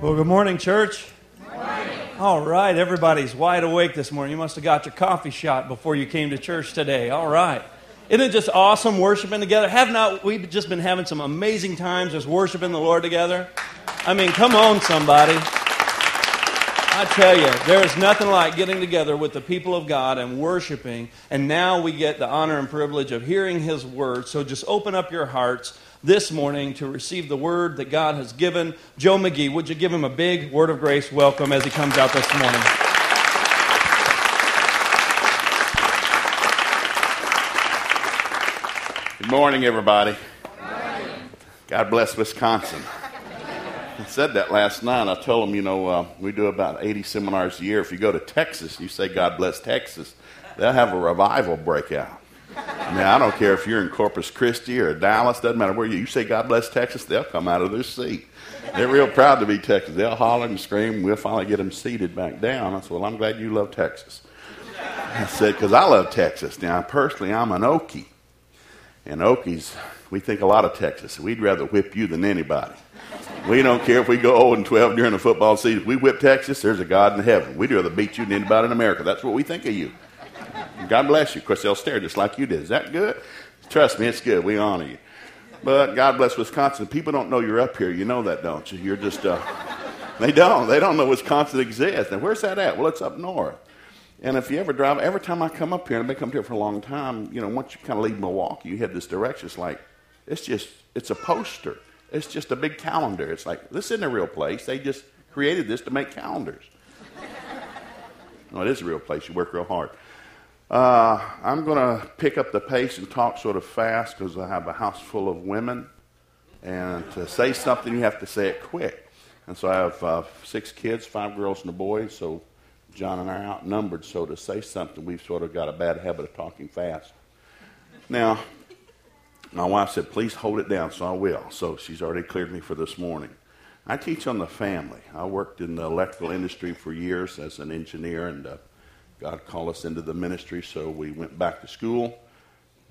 Well, good morning, church. All right, everybody's wide awake this morning. You must have got your coffee shot before you came to church today. All right. Isn't it just awesome worshiping together? Have not we just been having some amazing times just worshiping the Lord together? I mean, come on, somebody. I tell you, there is nothing like getting together with the people of God and worshiping, and now we get the honor and privilege of hearing His word. So just open up your hearts this morning to receive the word that God has given. Joe McGee, would you give him a big word of grace welcome as he comes out this morning? Good morning, everybody. God bless Wisconsin. Said that last night. I told them, you know, uh, we do about 80 seminars a year. If you go to Texas, you say, God bless Texas, they'll have a revival breakout. I mean, I don't care if you're in Corpus Christi or Dallas, doesn't matter where you, you say God bless Texas, they'll come out of their seat. They're real proud to be Texas. They'll holler and scream. We'll finally get them seated back down. I said, Well, I'm glad you love Texas. I said, Because I love Texas. Now, personally, I'm an Okie. And Okies, we think a lot of Texas. We'd rather whip you than anybody. We don't care if we go 0 and 12 during the football season. We whip Texas, there's a God in heaven. We'd rather beat you than anybody in America. That's what we think of you. God bless you. Of course, they'll stare just like you did. Is that good? Trust me, it's good. We honor you. But God bless Wisconsin. People don't know you're up here. You know that, don't you? You're just, uh, they don't. They don't know Wisconsin exists. And where's that at? Well, it's up north. And if you ever drive, every time I come up here, and I've been coming here for a long time, you know, once you kind of leave Milwaukee, you head this direction. It's like, it's just, it's a poster. It's just a big calendar. It's like, this isn't a real place. They just created this to make calendars. no, it is a real place. You work real hard. Uh, I'm going to pick up the pace and talk sort of fast because I have a house full of women. And to say something, you have to say it quick. And so I have uh, six kids, five girls and a boy. So John and I are outnumbered. So to say something, we've sort of got a bad habit of talking fast. Now, my wife said, please hold it down. So I will. So she's already cleared me for this morning. I teach on the family. I worked in the electrical industry for years as an engineer and uh, God called us into the ministry, so we went back to school.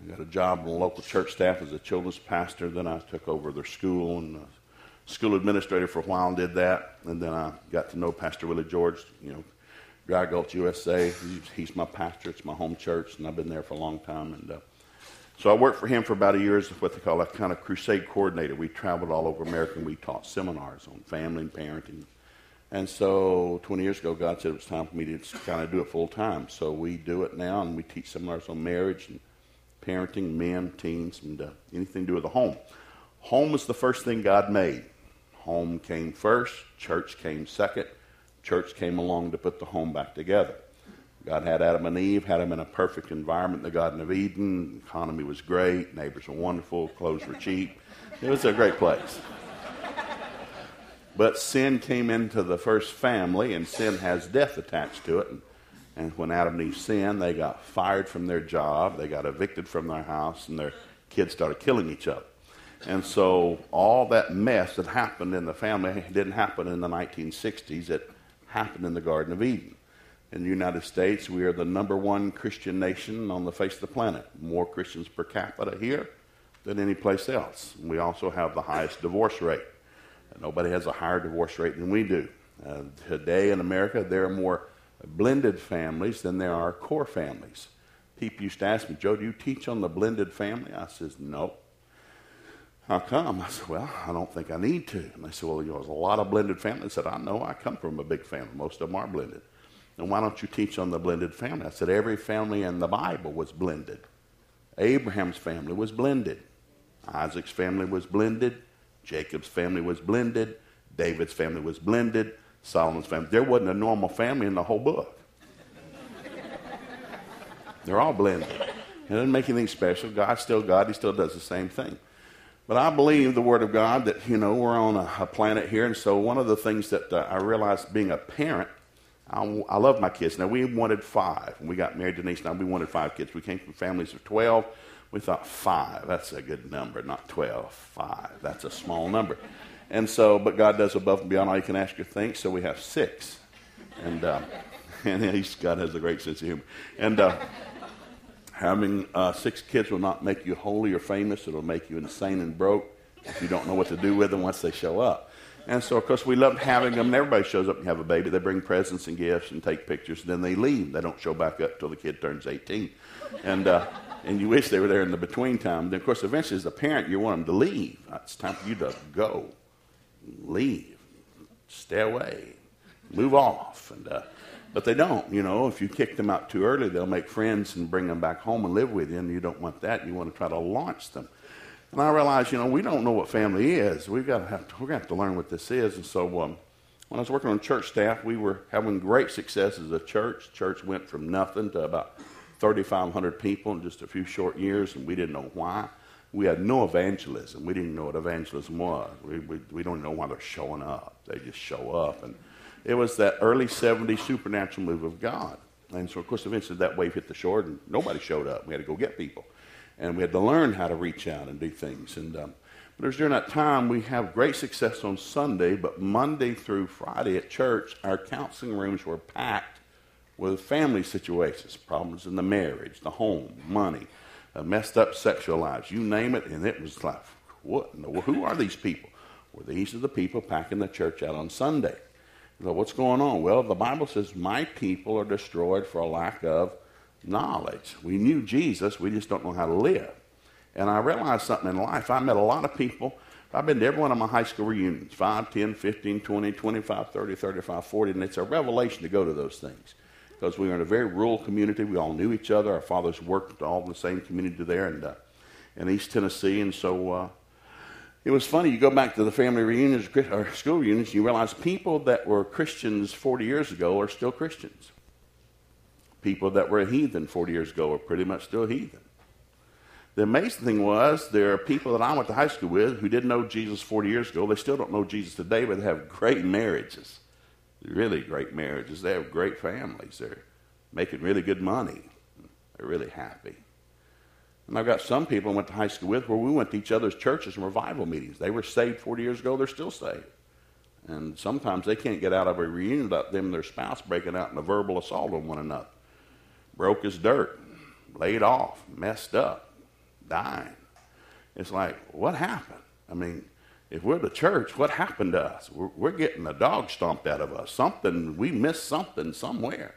I got a job in the local church staff as a children's pastor. Then I took over their school and uh, school administrator for a while and did that. And then I got to know Pastor Willie George, you know, Dry Gulch, USA. He's, he's my pastor. It's my home church, and I've been there for a long time. And uh, so I worked for him for about a year as what they call a kind of crusade coordinator. We traveled all over America and we taught seminars on family and parenting and so 20 years ago, God said it was time for me to kind of do it full time. So we do it now, and we teach seminars on marriage and parenting, men, teens, and uh, anything to do with the home. Home was the first thing God made. Home came first, church came second. Church came along to put the home back together. God had Adam and Eve, had them in a perfect environment the Garden of Eden. The economy was great, neighbors were wonderful, clothes were cheap. It was a great place. But sin came into the first family, and sin has death attached to it. And, and when Adam and Eve sinned, they got fired from their job, they got evicted from their house, and their kids started killing each other. And so all that mess that happened in the family didn't happen in the 1960s. It happened in the Garden of Eden. In the United States, we are the number one Christian nation on the face of the planet. More Christians per capita here than any place else. We also have the highest divorce rate. Nobody has a higher divorce rate than we do. Uh, today in America, there are more blended families than there are core families. People used to ask me, Joe, do you teach on the blended family? I says, no. How come? I said, well, I don't think I need to. And they said, well, you know, there's a lot of blended families. I said, I know. I come from a big family. Most of them are blended. And why don't you teach on the blended family? I said, every family in the Bible was blended. Abraham's family was blended. Isaac's family was blended. Jacob's family was blended. David's family was blended. Solomon's family. There wasn't a normal family in the whole book. They're all blended. It doesn't make anything special. God's still God. He still does the same thing. But I believe the Word of God that, you know, we're on a, a planet here. And so one of the things that uh, I realized being a parent, I, I love my kids. Now, we wanted five. When we got married, Denise and I, we wanted five kids. We came from families of 12. We thought five, that's a good number, not 12. Five, that's a small number. And so, but God does above and beyond all you can ask or think, so we have six. And, uh, And he's, God has a great sense of humor. And uh, having uh, six kids will not make you holy or famous. It'll make you insane and broke if you don't know what to do with them once they show up. And so, of course, we love having them. And everybody shows up and have a baby. They bring presents and gifts and take pictures, and then they leave. They don't show back up until the kid turns 18. And, uh, and you wish they were there in the between time. Then, of course, eventually, as a parent, you want them to leave. It's time for you to go. Leave. Stay away. Move off. And, uh, but they don't. You know, if you kick them out too early, they'll make friends and bring them back home and live with you, and you don't want that. You want to try to launch them. And I realized, you know, we don't know what family is. We've got to have to, we're going to have to learn what this is. And so um, when I was working on church staff, we were having great success as a church. Church went from nothing to about 3,500 people in just a few short years, and we didn't know why. We had no evangelism. We didn't know what evangelism was. We, we, we don't know why they're showing up. They just show up. And it was that early 70s supernatural move of God. And so, of course, eventually that wave hit the shore, and nobody showed up. We had to go get people and we had to learn how to reach out and do things. And um, but it was during that time we have great success on Sunday, but Monday through Friday at church, our counseling rooms were packed with family situations, problems in the marriage, the home, money, uh, messed up sexual lives, you name it, and it was like, what? Who are these people? Well, these are the people packing the church out on Sunday. So what's going on? Well, the Bible says, My people are destroyed for a lack of knowledge. We knew Jesus, we just don't know how to live. And I realized something in life. I met a lot of people. I've been to every one of my high school reunions 5, 10, 15, 20, 25, 30, 35, 40, and it's a revelation to go to those things. Because we were in a very rural community. We all knew each other. Our fathers worked all in the same community there in, uh, in East Tennessee. And so uh, it was funny. You go back to the family reunions or school reunions, you realize people that were Christians 40 years ago are still Christians people that were heathen 40 years ago are pretty much still heathen. The amazing thing was there are people that I went to high school with who didn't know Jesus 40 years ago. They still don't know Jesus today, but they have great marriages, really great marriages. They have great families. They're making really good money. They're really happy. And I've got some people I went to high school with where we went to each other's churches and revival meetings. They were saved 40 years ago. They're still saved. And sometimes they can't get out of a reunion without them and their spouse breaking out in a verbal assault on one another broke as dirt, laid off, messed up, dying. It's like, what happened? I mean, if we're the church, what happened to us? We're, we're getting a dog stomped out of us. Something, we missed something somewhere.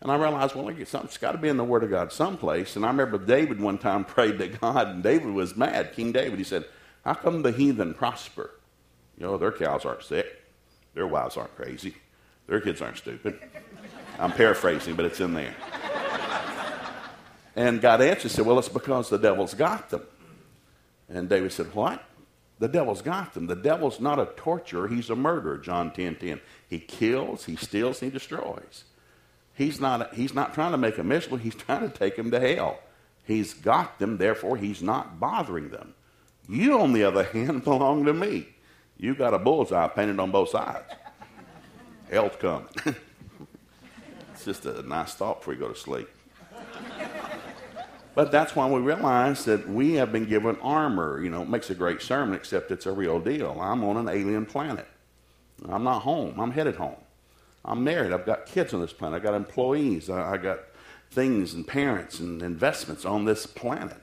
And I realized, well, something's got to be in the Word of God someplace. And I remember David one time prayed to God, and David was mad. King David, he said, How come the heathen prosper? You know, their cows aren't sick, their wives aren't crazy, their kids aren't stupid. I'm paraphrasing, but it's in there. And God answered, said, Well, it's because the devil's got them. And David said, What? The devil's got them. The devil's not a torturer, he's a murderer, John 10 10. He kills, he steals, he destroys. He's not, he's not trying to make them miserable, he's trying to take them to hell. He's got them, therefore, he's not bothering them. You, on the other hand, belong to me. You got a bullseye painted on both sides. Hell's coming. it's just a nice thought before you go to sleep. But that's why we realize that we have been given armor. You know, it makes a great sermon, except it's a real deal. I'm on an alien planet. I'm not home. I'm headed home. I'm married. I've got kids on this planet. I've got employees. I, got things and parents and investments on this planet.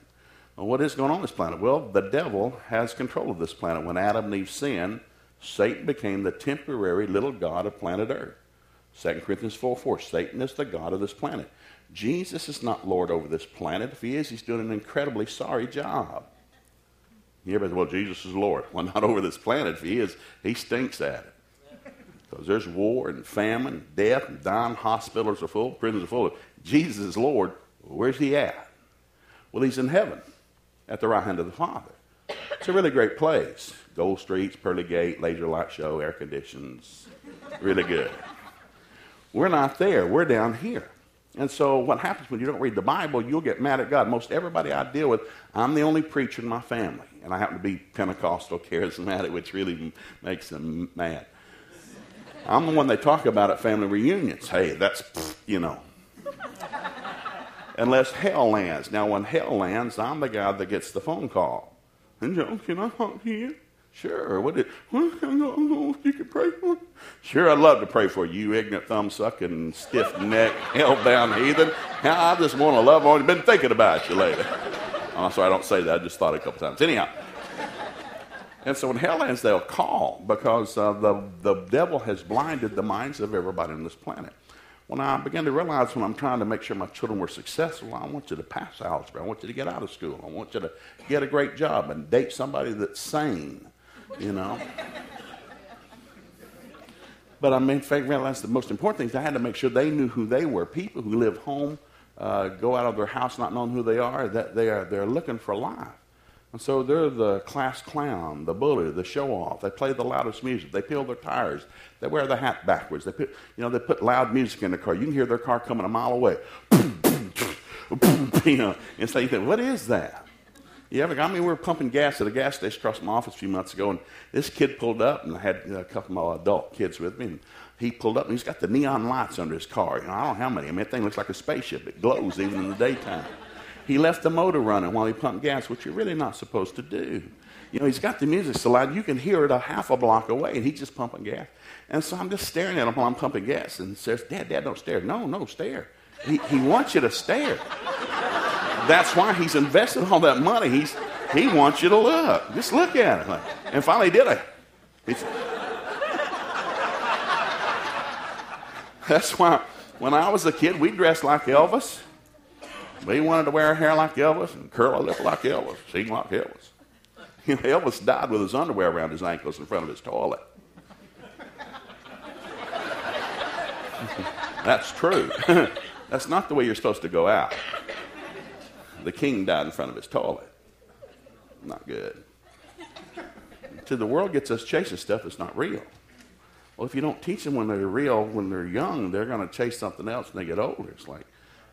Well, what is going on this planet? Well, the devil has control of this planet. When Adam and Eve sinned, Satan became the temporary little god of planet Earth. 2 Corinthians 4 4. Satan is the god of this planet. Jesus is not Lord over this planet. If he is, he's doing an incredibly sorry job. You say, well, Jesus is Lord. Well, not over this planet. If he is, he stinks at it. Because there's war and famine, and death, and dying. Hospitals are full, prisons are full. Jesus is Lord. Where's he at? Well, he's in heaven at the right hand of the Father. It's a really great place. Gold streets, pearly gate, laser light show, air conditions. Really good. We're not there. We're down here. And so, what happens when you don't read the Bible, you'll get mad at God. Most everybody I deal with, I'm the only preacher in my family, and I happen to be Pentecostal charismatic, which really makes them mad. I'm the one they talk about at family reunions. Hey, that's, you know. Unless hell lands. Now, when hell lands, I'm the guy that gets the phone call. And Joe, can I talk to you? Sure. What did, you could pray for. Sure, I'd love to pray for you, ignorant, thumb sucking, stiff neck, hell bound heathen. I just want to love on you. Been thinking about you lately. Oh, sorry, I don't say that. I just thought a couple times. Anyhow. And so in Helllands, they'll call because uh, the, the devil has blinded the minds of everybody on this planet. When I began to realize when I'm trying to make sure my children were successful, I want you to pass algebra. I want you to get out of school. I want you to get a great job and date somebody that's sane, you know. but I mean, I realized the most important thing is I had to make sure they knew who they were. People who live home, uh, go out of their house not knowing who they are, that they are they're looking for life. And so they're the class clown, the bully, the show off. They play the loudest music. They peel their tires. They wear the hat backwards. They put, you know, they put loud music in the car. You can hear their car coming a mile away. you know, and so you think, what is that? You ever, I mean, we were pumping gas at a gas station across my office a few months ago, and this kid pulled up, and I had a couple of my adult kids with me, and he pulled up, and he's got the neon lights under his car. You know, I don't know how many. I mean, that thing looks like a spaceship. It glows even in the daytime. He left the motor running while he pumped gas, which you're really not supposed to do. You know, he's got the music so loud you can hear it a half a block away, and he's just pumping gas. And so I'm just staring at him while I'm pumping gas, and says, "Dad, Dad, don't stare." No, no, stare. He, he wants you to stare. That's why he's invested all that money. He's he wants you to look. Just look at it. And finally, did it. That's why when I was a kid, we dressed like Elvis. We wanted to wear our hair like Elvis and curl our lip like Elvis, sing like Elvis. You know, Elvis died with his underwear around his ankles in front of his toilet. That's true. That's not the way you're supposed to go out. The king died in front of his toilet. Not good. So the world gets us chasing stuff that's not real. Well, if you don't teach them when they're real, when they're young, they're going to chase something else when they get older. It's like,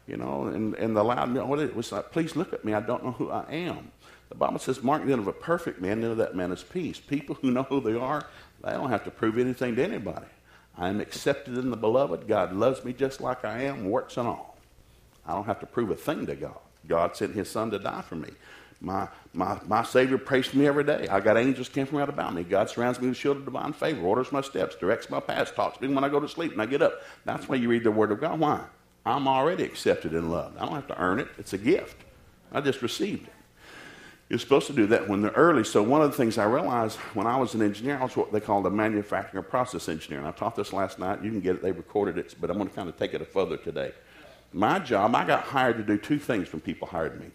you know, and, and the loud, what it was like, please look at me, I don't know who I am. The Bible says, Mark then of a perfect man, then of that man is peace. People who know who they are, they don't have to prove anything to anybody. I am accepted in the beloved. God loves me just like I am, warts and all. I don't have to prove a thing to God. God sent his son to die for me. My, my, my Savior prays for me every day. I got angels camping around about me. God surrounds me with shield of divine favor, orders my steps, directs my paths, talks to me when I go to sleep and I get up. That's why you read the Word of God. Why? I'm already accepted and loved. I don't have to earn it. It's a gift. I just received it. You're supposed to do that when they're early. So one of the things I realized when I was an engineer, I was what they called a manufacturing process engineer. And I taught this last night. You can get it. They recorded it, but I'm going to kind of take it a further today. My job, I got hired to do two things when people hired me.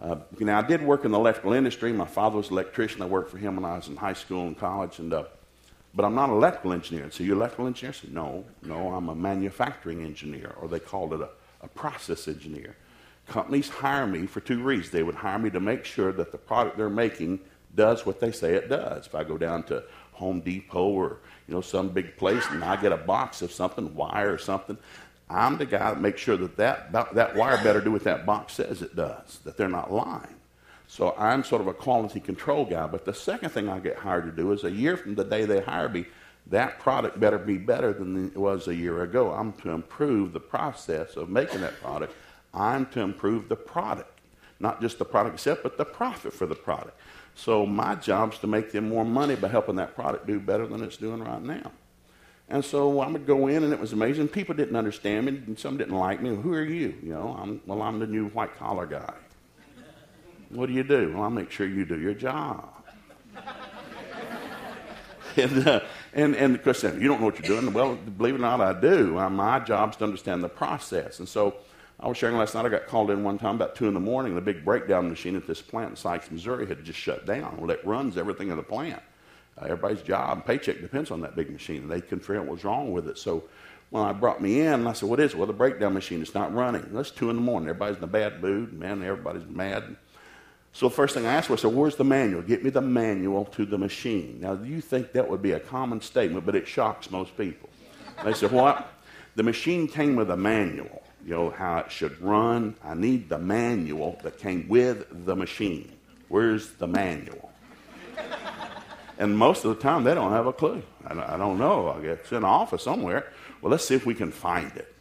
Uh, know, I did work in the electrical industry. My father was an electrician. I worked for him when I was in high school and college. And, uh, but I'm not an electrical engineer. So, you electrical engineer? I said, no, no, I'm a manufacturing engineer, or they called it a, a process engineer. Companies hire me for two reasons. They would hire me to make sure that the product they're making does what they say it does. If I go down to Home Depot or you know some big place and I get a box of something, wire or something, I'm the guy that makes sure that that, that wire better do what that box says it does, that they're not lying. So I'm sort of a quality control guy. But the second thing I get hired to do is a year from the day they hire me, that product better be better than it was a year ago. I'm to improve the process of making that product. I'm to improve the product, not just the product itself, but the profit for the product. So my job is to make them more money by helping that product do better than it's doing right now. And so I would go in, and it was amazing. People didn't understand me, and some didn't like me. Who are you? You know, I'm, well, I'm the new white collar guy. What do you do? Well, I'll make sure you do your job. and, uh, and, and of course, you don't know what you're doing. Well, believe it or not, I do. Uh, my job is to understand the process. And so I was sharing last night, I got called in one time about 2 in the morning. The big breakdown machine at this plant in Sikes, Missouri had just shut down. Well, it runs everything in the plant. Uh, everybody's job and paycheck depends on that big machine, and they couldn't figure out what was wrong with it. So when I brought me in, I said, What is it? Well, the breakdown machine is not running. That's 2 in the morning. Everybody's in a bad mood. Man, everybody's mad. So the first thing I asked was, I said, Where's the manual? Get me the manual to the machine. Now, you think that would be a common statement, but it shocks most people. They said, What? The machine came with a manual, you know, how it should run. I need the manual that came with the machine. Where's the manual? And most of the time, they don't have a clue. I, don't know. I guess it's in the office somewhere. Well, let's see if we can find it.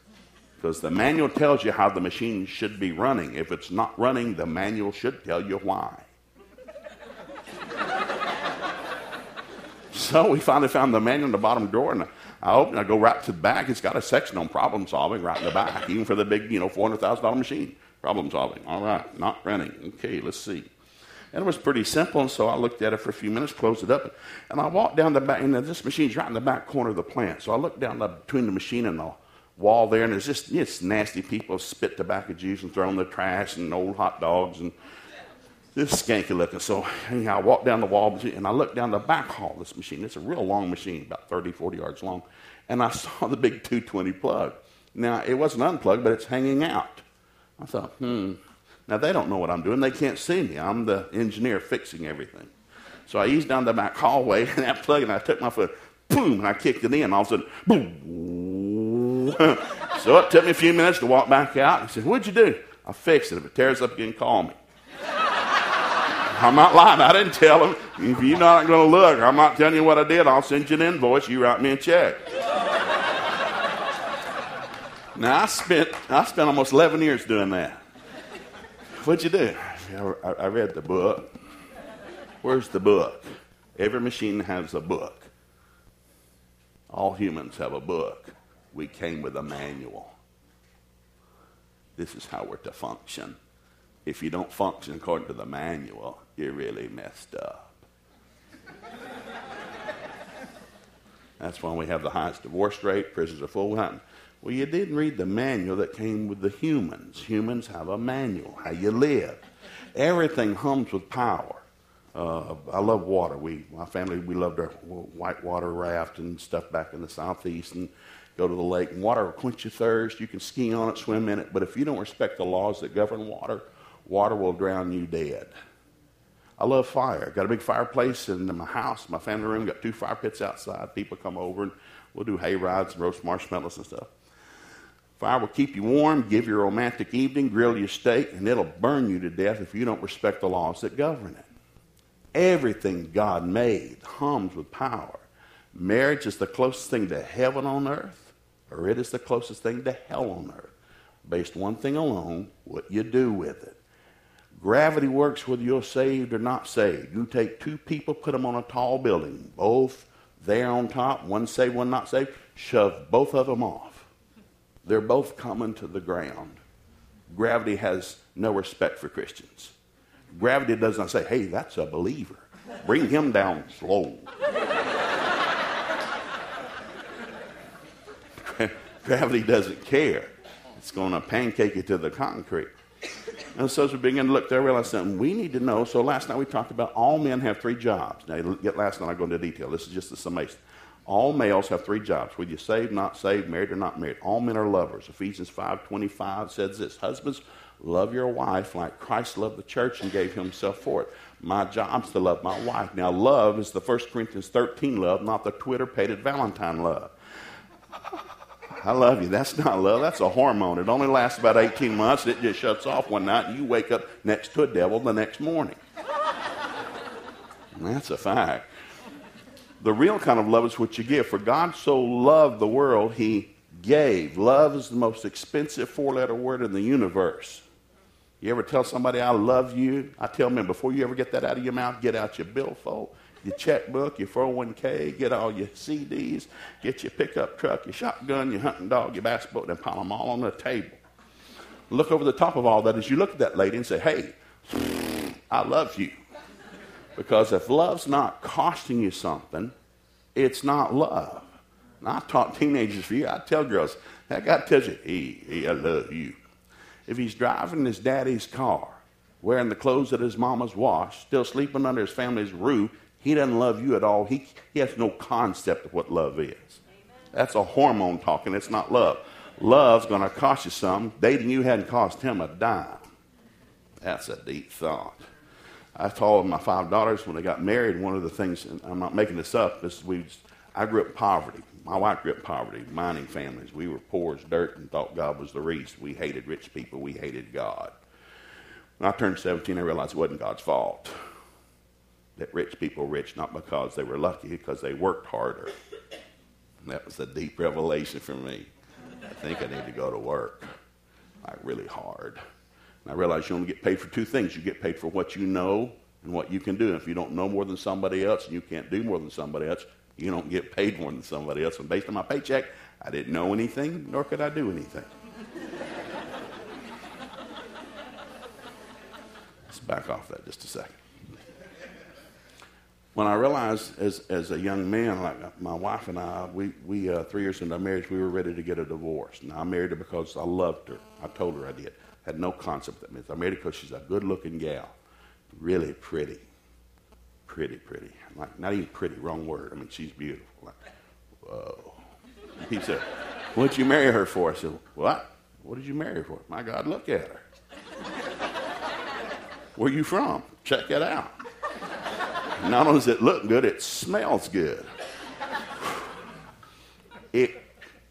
Because the manual tells you how the machine should be running. If it's not running, the manual should tell you why. so we finally found the manual in the bottom drawer, and I open it, I go right to the back. It's got a section on problem solving right in the back, even for the big, you know, $400,000 machine. Problem solving. All right, not running. Okay, let's see. And it was pretty simple, and so I looked at it for a few minutes, closed it up, and I walked down the back, and this machine's right in the back corner of the plant. So I looked down the, between the machine and the wall there, and there's just it's nasty people spit tobacco juice and throw in the trash and old hot dogs and this skanky looking. So anyhow, I walked down the wall and I looked down the back hall of this machine. It's a real long machine, about 30, 40 yards long. And I saw the big 220 plug. Now, it wasn't unplugged, but it's hanging out. I thought, hmm. Now, they don't know what I'm doing. They can't see me. I'm the engineer fixing everything. So I eased down the back hallway and that plug, and I took my foot, boom, and I kicked it in. All of a sudden, boom. so it took me a few minutes to walk back out. He said, What'd you do? I fixed it. If it tears up again, call me. I'm not lying. I didn't tell him. If you're not going to look, I'm not telling you what I did. I'll send you an invoice. You write me a check. now, I spent, I spent almost 11 years doing that. What'd you do? I, I read the book. Where's the book? Every machine has a book. All humans have a book. We came with a manual. This is how we're to function if you don't function according to the manual, you're really messed up. That's why we have the highest divorce rate, prisons are full. Well, you didn't read the manual that came with the humans. Humans have a manual, how you live. Everything hums with power. Uh, I love water. We, my family, we loved our whitewater raft and stuff back in the southeast, and go to the lake. And water will quench your thirst. You can ski on it, swim in it. But if you don't respect the laws that govern water, water will drown you dead. I love fire. Got a big fireplace in my house, my family room. Got two fire pits outside. People come over and we'll do hay rides and roast marshmallows and stuff. Fire will keep you warm, give you a romantic evening, grill your steak, and it'll burn you to death if you don't respect the laws that govern it. Everything God made hums with power. Marriage is the closest thing to heaven on earth, or it is the closest thing to hell on earth, based one thing alone what you do with it. Gravity works whether you're saved or not saved. You take two people, put them on a tall building, both there on top, one saved, one not saved, shove both of them off. They're both coming to the ground. Gravity has no respect for Christians. Gravity does not say, hey, that's a believer. Bring him down slow. Gravity doesn't care. It's going to pancake you to the concrete. And so as we begin to look there, I realized something we need to know. So last night we talked about all men have three jobs. Now, get last night I go into detail. This is just the summation. All males have three jobs, whether you're saved, not saved, married, or not married. All men are lovers. Ephesians 5.25 says this, Husbands, love your wife like Christ loved the church and gave himself for it. My job's to love my wife. Now, love is the 1 Corinthians 13 love, not the Twitter-pated Valentine love. I love you. That's not love. That's a hormone. It only lasts about 18 months. It just shuts off one night, and you wake up next to a devil the next morning. That's a fact. The real kind of love is what you give. For God so loved the world, he gave. Love is the most expensive four letter word in the universe. You ever tell somebody, I love you? I tell them, before you ever get that out of your mouth, get out your billfold your checkbook, your 401k, get all your CDs, get your pickup truck, your shotgun, your hunting dog, your basketball, and pile them all on the table. Look over the top of all that as you look at that lady and say, hey, I love you. Because if love's not costing you something, it's not love. And I taught teenagers for you. I tell girls, that guy tells you, hey, hey, I love you. If he's driving his daddy's car, wearing the clothes that his mama's washed, still sleeping under his family's roof, he doesn't love you at all. He, he has no concept of what love is. Amen. That's a hormone talking. It's not love. Love's going to cost you something. Dating you hadn't cost him a dime. That's a deep thought. I told my five daughters when they got married, one of the things, and I'm not making this up, is we, I grew up in poverty. My wife grew up in poverty, mining families. We were poor as dirt and thought God was the reason. We hated rich people. We hated God. When I turned 17, I realized it wasn't God's fault that rich people were rich not because they were lucky, because they worked harder. And that was a deep revelation for me. I think I need to go to work, like really hard. I realized you only get paid for two things. You get paid for what you know and what you can do. And if you don't know more than somebody else and you can't do more than somebody else, you don't get paid more than somebody else. And based on my paycheck, I didn't know anything, nor could I do anything. Let's back off that just a second. When I realized as, as a young man, like my wife and I, we, we uh, three years into our marriage, we were ready to get a divorce. Now, I married her because I loved her. I told her I did. Had no concept of that. I married her because she's a good looking gal, really pretty. Pretty, pretty. Like, not even pretty, wrong word. I mean, she's beautiful. Like, whoa. He said, What'd you marry her for? I said, What? What did you marry her for? My God, look at her. Where you from? Check it out. Not only does it look good, it smells good. It,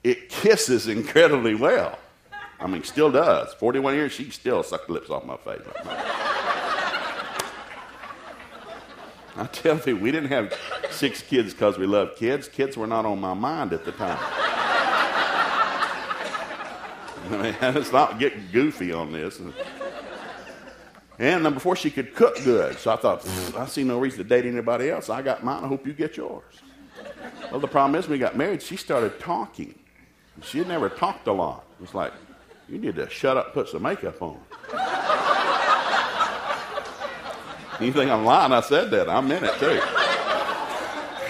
it kisses incredibly well. I mean, still does. 41 years, she still sucked the lips off my face. I tell you, we didn't have six kids because we loved kids. Kids were not on my mind at the time. I mean, let's not get goofy on this. And number four, she could cook good. So I thought, I see no reason to date anybody else. I got mine. I hope you get yours. Well, the problem is, when we got married, she started talking. She had never talked a lot. It was like, you need to shut up, put some makeup on. you think I'm lying? I said that. I meant it too.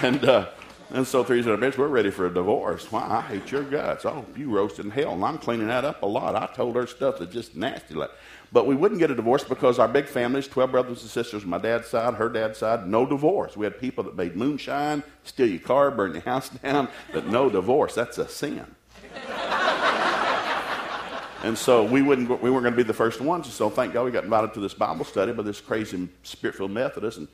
And uh, and so three in marriage, we're ready for a divorce. Why? I hate your guts. Oh, you roasted in hell. And I'm cleaning that up a lot. I told her stuff that's just nasty. Like, but we wouldn't get a divorce because our big families, 12 brothers and sisters, my dad's side, her dad's side, no divorce. We had people that made moonshine, steal your car, burn your house down, but no divorce. That's a sin. And so we, wouldn't, we weren't going to be the first ones. And So thank God we got invited to this Bible study by this crazy spirit-filled Methodist. And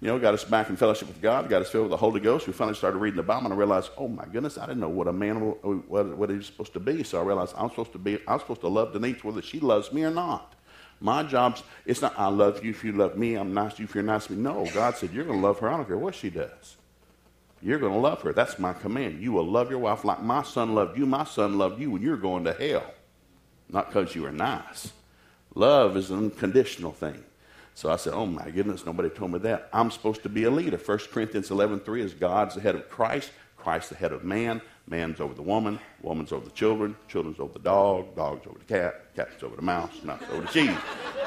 you know, got us back in fellowship with God, got us filled with the Holy Ghost. We finally started reading the Bible, and I realized, oh my goodness, I didn't know what a man what, what he's supposed to be. So I realized I'm supposed to be, I'm supposed to love Denise whether she loves me or not. My job's, it's not I love you if you love me, I'm nice to you if you're nice to me. No, God said you're going to love her. I don't care what she does. You're going to love her. That's my command. You will love your wife like my son loved you. My son loved you when you're going to hell, not because you were nice. Love is an unconditional thing. So I said, Oh my goodness, nobody told me that. I'm supposed to be a leader. 1 Corinthians 11.3 is God's the head of Christ, Christ the head of man, man's over the woman, woman's over the children, children's over the dog, dog's over the cat, cat's over the mouse, mouse over the cheese.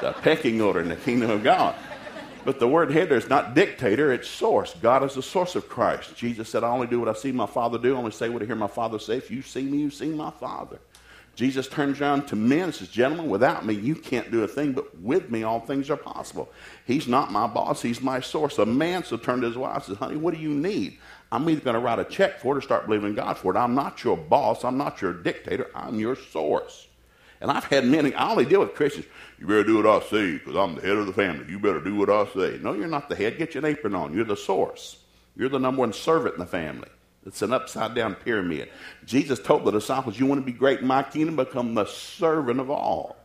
The pecking order in the kingdom of God. But the word head there is not dictator, it's source. God is the source of Christ. Jesus said, I only do what I see my Father do, I only say what I hear my Father say. If you see me, you see my Father. Jesus turns around to men and says, Gentlemen, without me, you can't do a thing, but with me, all things are possible. He's not my boss, he's my source. A man so turned to his wife and says, Honey, what do you need? I'm either going to write a check for it or start believing God for it. I'm not your boss, I'm not your dictator, I'm your source. And I've had men, I only deal with Christians. You better do what I say because I'm the head of the family. You better do what I say. No, you're not the head. Get your apron on. You're the source. You're the number one servant in the family. It's an upside down pyramid. Jesus told the disciples, You want to be great in my kingdom? Become the servant of all.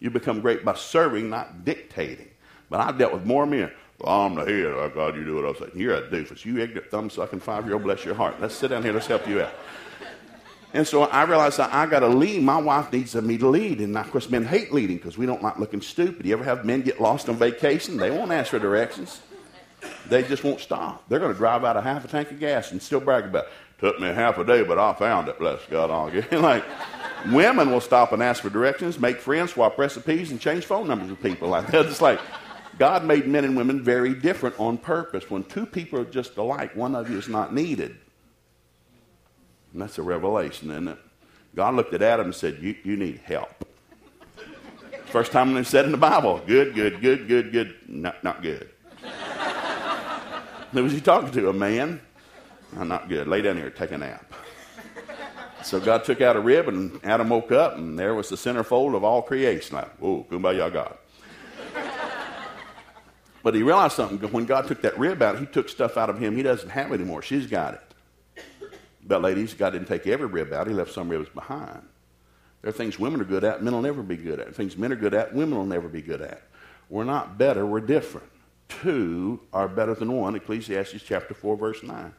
You become great by serving, not dictating. But I've dealt with more men. Well, I'm the head. Oh, God, you do what I say. You're a doofus. You ignorant, thumb sucking five year old, bless your heart. Let's sit down here. Let's help you out. And so I realized that I got to lead. My wife needs me to lead. And of course, men hate leading because we don't like looking stupid. You ever have men get lost on vacation? They won't ask for directions. They just won't stop. They're going to drive out a half a tank of gas and still brag about it. Took me half a day, but I found it. Bless God. I'll get like women will stop and ask for directions, make friends, swap recipes, and change phone numbers with people. Like that. It's like God made men and women very different on purpose. When two people are just alike, one of you is not needed. And that's a revelation, isn't it? God looked at Adam and said, You, you need help. First time they said in the Bible, good, good, good, good, good, not, not good. Who was he talking to? A man? Oh, not good. Lay down here, take a nap. So God took out a rib, and Adam woke up, and there was the centerfold of all creation. Like, whoa, kumbaya God. but he realized something. When God took that rib out, he took stuff out of him he doesn't have anymore. She's got it. But ladies, God didn't take every rib out. He left some ribs behind. There are things women are good at, men will never be good at. Things men are good at, women will never be good at. We're not better, we're different two are better than one. Ecclesiastes chapter 4, verse 9.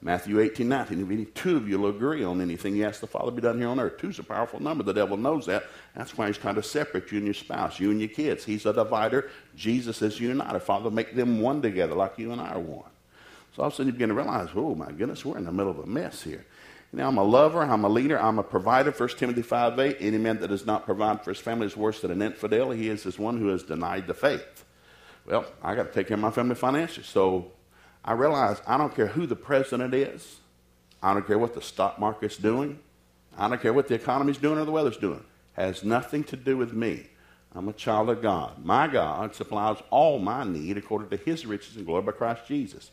Matthew 18, 19. If any two of you will agree on anything you ask the Father be done here on earth. Two's a powerful number. The devil knows that. That's why he's trying to separate you and your spouse, you and your kids. He's a divider. Jesus is united. Father, make them one together like you and I are one. So all of a sudden you begin to realize, oh my goodness, we're in the middle of a mess here. Now I'm a lover, I'm a leader, I'm a provider. 1 Timothy 5 8. Any man that does not provide for his family is worse than an infidel. He is as one who has denied the faith. Well, I got to take care of my family financially. So I realize I don't care who the president is. I don't care what the stock market's doing. I don't care what the economy's doing or the weather's doing. It has nothing to do with me. I'm a child of God. My God supplies all my need according to his riches and glory by Christ Jesus.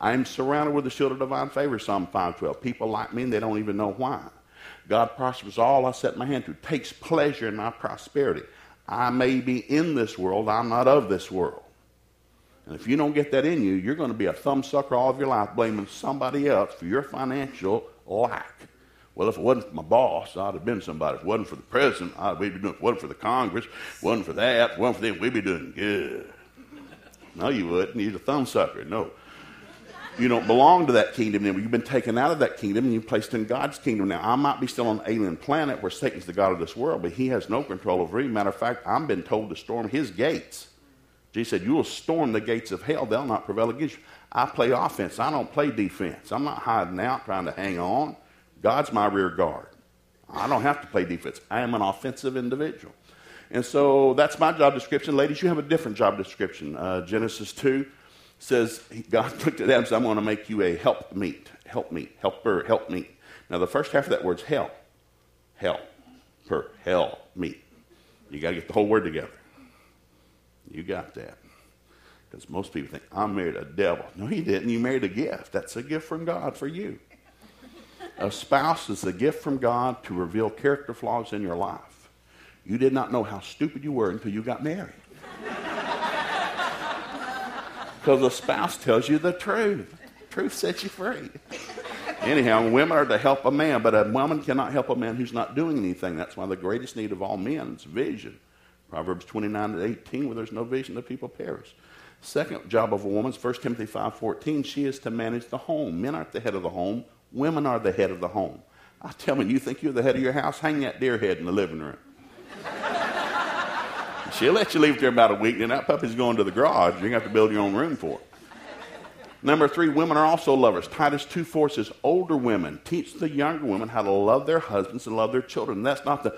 I am surrounded with the shield of divine favor, Psalm 512. People like me and they don't even know why. God prospers all I set my hand to, takes pleasure in my prosperity. I may be in this world, I'm not of this world. And if you don't get that in you, you're going to be a thumbsucker all of your life, blaming somebody else for your financial lack. Well, if it wasn't for my boss, I'd have been somebody. If it wasn't for the president, I'd be doing. If it wasn't for the Congress, if it wasn't for that, if it wasn't for them, we'd be doing good. No, you wouldn't. You're a thumbsucker. No. You don't belong to that kingdom anymore. You've been taken out of that kingdom and you're placed in God's kingdom now. I might be still on an alien planet where Satan's the God of this world, but he has no control over me. Matter of fact, I've been told to storm his gates. Jesus said, You will storm the gates of hell, they'll not prevail against you. I play offense, I don't play defense. I'm not hiding out trying to hang on. God's my rear guard. I don't have to play defense. I am an offensive individual. And so that's my job description. Ladies, you have a different job description. Uh, Genesis 2 says, God looked at Adam and said, I'm going to make you a help meet, help helper, help meet. Now, the first half of that word's help. Help. Per, help meet. You got to get the whole word together. You got that. Because most people think, I married a devil. No, you didn't. You married a gift. That's a gift from God for you. a spouse is a gift from God to reveal character flaws in your life. You did not know how stupid you were until you got married. Because a spouse tells you the truth. Truth sets you free. Anyhow, women are to help a man, but a woman cannot help a man who's not doing anything. That's why the greatest need of all men is vision. Proverbs 29 and 18, where there's no vision, the people perish. Second job of a woman is 1 Timothy 5.14. She is to manage the home. Men aren't the head of the home. Women are the head of the home. I tell me, you think you're the head of your house? Hang that deer head in the living room. She'll let you leave there about a week, and that puppy's going to the garage. You're going to have to build your own room for it. Number three, women are also lovers. Titus 2 4 says, older women teach the younger women how to love their husbands and love their children. That's not the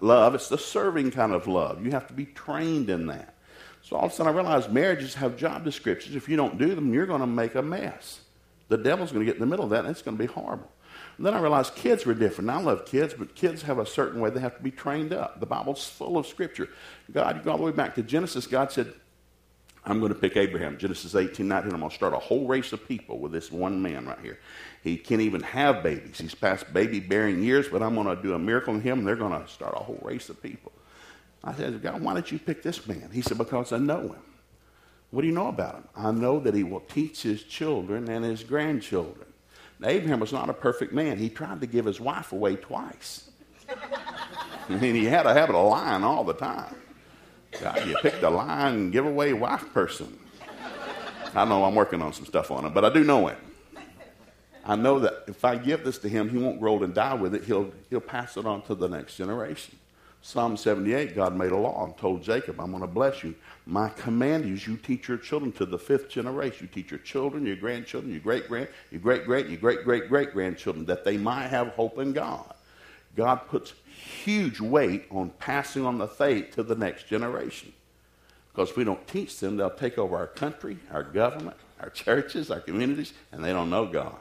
love, it's the serving kind of love. You have to be trained in that. So all of a sudden I realized marriages have job descriptions. If you don't do them, you're going to make a mess. The devil's going to get in the middle of that, and it's going to be horrible. And then I realized kids were different. I love kids, but kids have a certain way they have to be trained up. The Bible's full of scripture. God, you go all the way back to Genesis, God said, I'm going to pick Abraham. Genesis 18, 19. I'm going to start a whole race of people with this one man right here. He can't even have babies. He's past baby bearing years, but I'm going to do a miracle in him, and they're going to start a whole race of people. I said, God, why did you pick this man? He said, Because I know him. What do you know about him? I know that he will teach his children and his grandchildren. Now, Abraham was not a perfect man. He tried to give his wife away twice. and he had a habit of lying all the time. God, you picked a lying giveaway wife person. I know I'm working on some stuff on him, but I do know him. I know that if I give this to him, he won't grow old and die with it. He'll, he'll pass it on to the next generation. Psalm 78, God made a law and told Jacob, I'm going to bless you. My command is you teach your children to the fifth generation. You teach your children, your grandchildren, your great grand, your great great, your great great great grandchildren that they might have hope in God. God puts huge weight on passing on the faith to the next generation. Because if we don't teach them, they'll take over our country, our government, our churches, our communities, and they don't know God.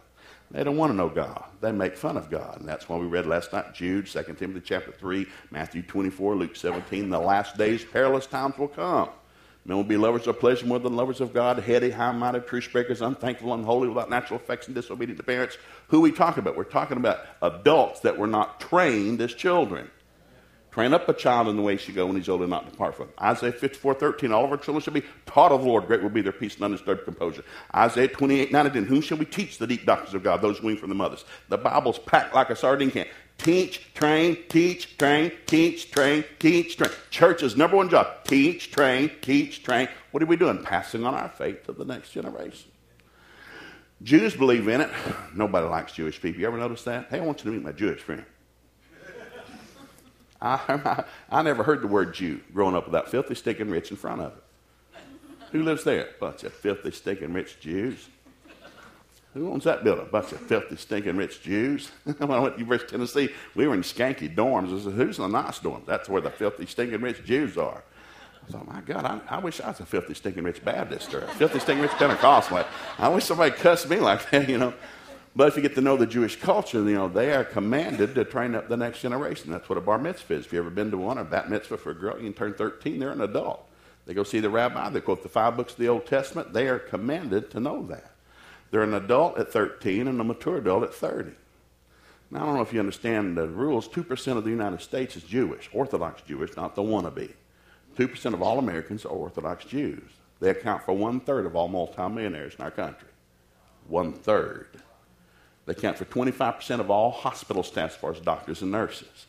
They don't want to know God. They make fun of God. And that's why we read last night Jude, 2 Timothy chapter 3, Matthew 24, Luke 17. The last days, perilous times will come. Men will be lovers of pleasure more than lovers of God, heady, high-minded, truth breakers, unthankful, unholy, without natural affection, disobedient to parents. Who are we talking about? We're talking about adults that were not trained as children. Train up a child in the way he should go when he's old and not depart from. Isaiah 54, 13, all of our children shall be taught of the Lord. Great will be their peace and undisturbed composure. Isaiah 28, 9 and 10, whom shall we teach the deep doctrines of God, those weaned from the mothers? The Bible's packed like a sardine can. Teach, train, teach, train, teach, train, teach, train. Church's number one job. Teach, train, teach, train. What are we doing? Passing on our faith to the next generation. Jews believe in it. Nobody likes Jewish people. You ever notice that? Hey, I want you to meet my Jewish friend. I, I, never heard the word Jew growing up without filthy, stinking rich in front of it. Who lives there? Bunch of filthy, stinking rich Jews. Who owns that building? Bunch of filthy, stinking rich Jews. when I went to University of Tennessee, we were in skanky dorms. I said, Who's in the nice dorms? That's where the filthy, stinking rich Jews are. I thought, my God, I, I wish I was a filthy, stinking rich Baptist or a filthy, stinking rich Pentecostal. I wish somebody cussed me like that, you know. But if you get to know the Jewish culture, you know, they are commanded to train up the next generation. That's what a bar mitzvah is. If you've ever been to one, a bat mitzvah for a girl, you can turn 13, they're an adult. They go see the rabbi, they quote the five books of the Old Testament. They are commanded to know that. They're an adult at 13 and a mature adult at 30. Now, I don't know if you understand the rules. 2% of the United States is Jewish, Orthodox Jewish, not the wannabe. 2% of all Americans are Orthodox Jews. They account for one third of all multimillionaires in our country. One third. They account for 25% of all hospital staff as far as doctors and nurses.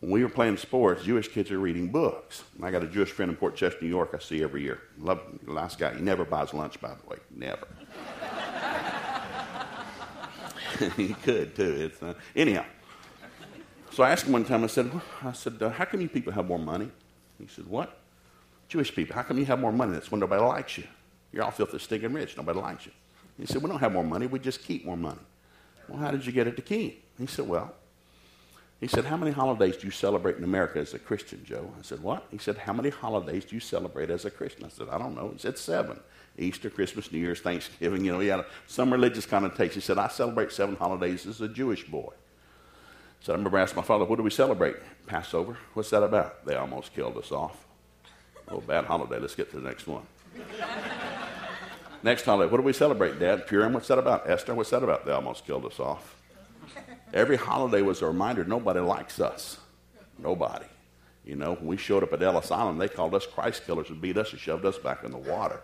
When we were playing sports, Jewish kids are reading books. I got a Jewish friend in Port Chester, New York, I see every year. Love, nice guy. He never buys lunch, by the way. Never. he could, too. Uh, anyhow. So I asked him one time, I said, I said, uh, how come you people have more money? He said, What? Jewish people, how come you have more money? That's when nobody likes you. You're all filthy, stinking rich. Nobody likes you. He said, We don't have more money. We just keep more money. Well, how did you get it to keep? He said, Well, he said, How many holidays do you celebrate in America as a Christian, Joe? I said, What? He said, How many holidays do you celebrate as a Christian? I said, I don't know. He said, Seven. Easter, Christmas, New Year's, Thanksgiving. You know, he had some religious connotation. He said, I celebrate seven holidays as a Jewish boy. So I remember asking my father, What do we celebrate? Passover. What's that about? They almost killed us off. Oh, bad holiday. Let's get to the next one. Next holiday. What do we celebrate, Dad? Purim. What's that about? Esther. What's that about? They almost killed us off. Every holiday was a reminder nobody likes us. Nobody. You know, when we showed up at Ellis Island, they called us Christ killers and beat us and shoved us back in the water.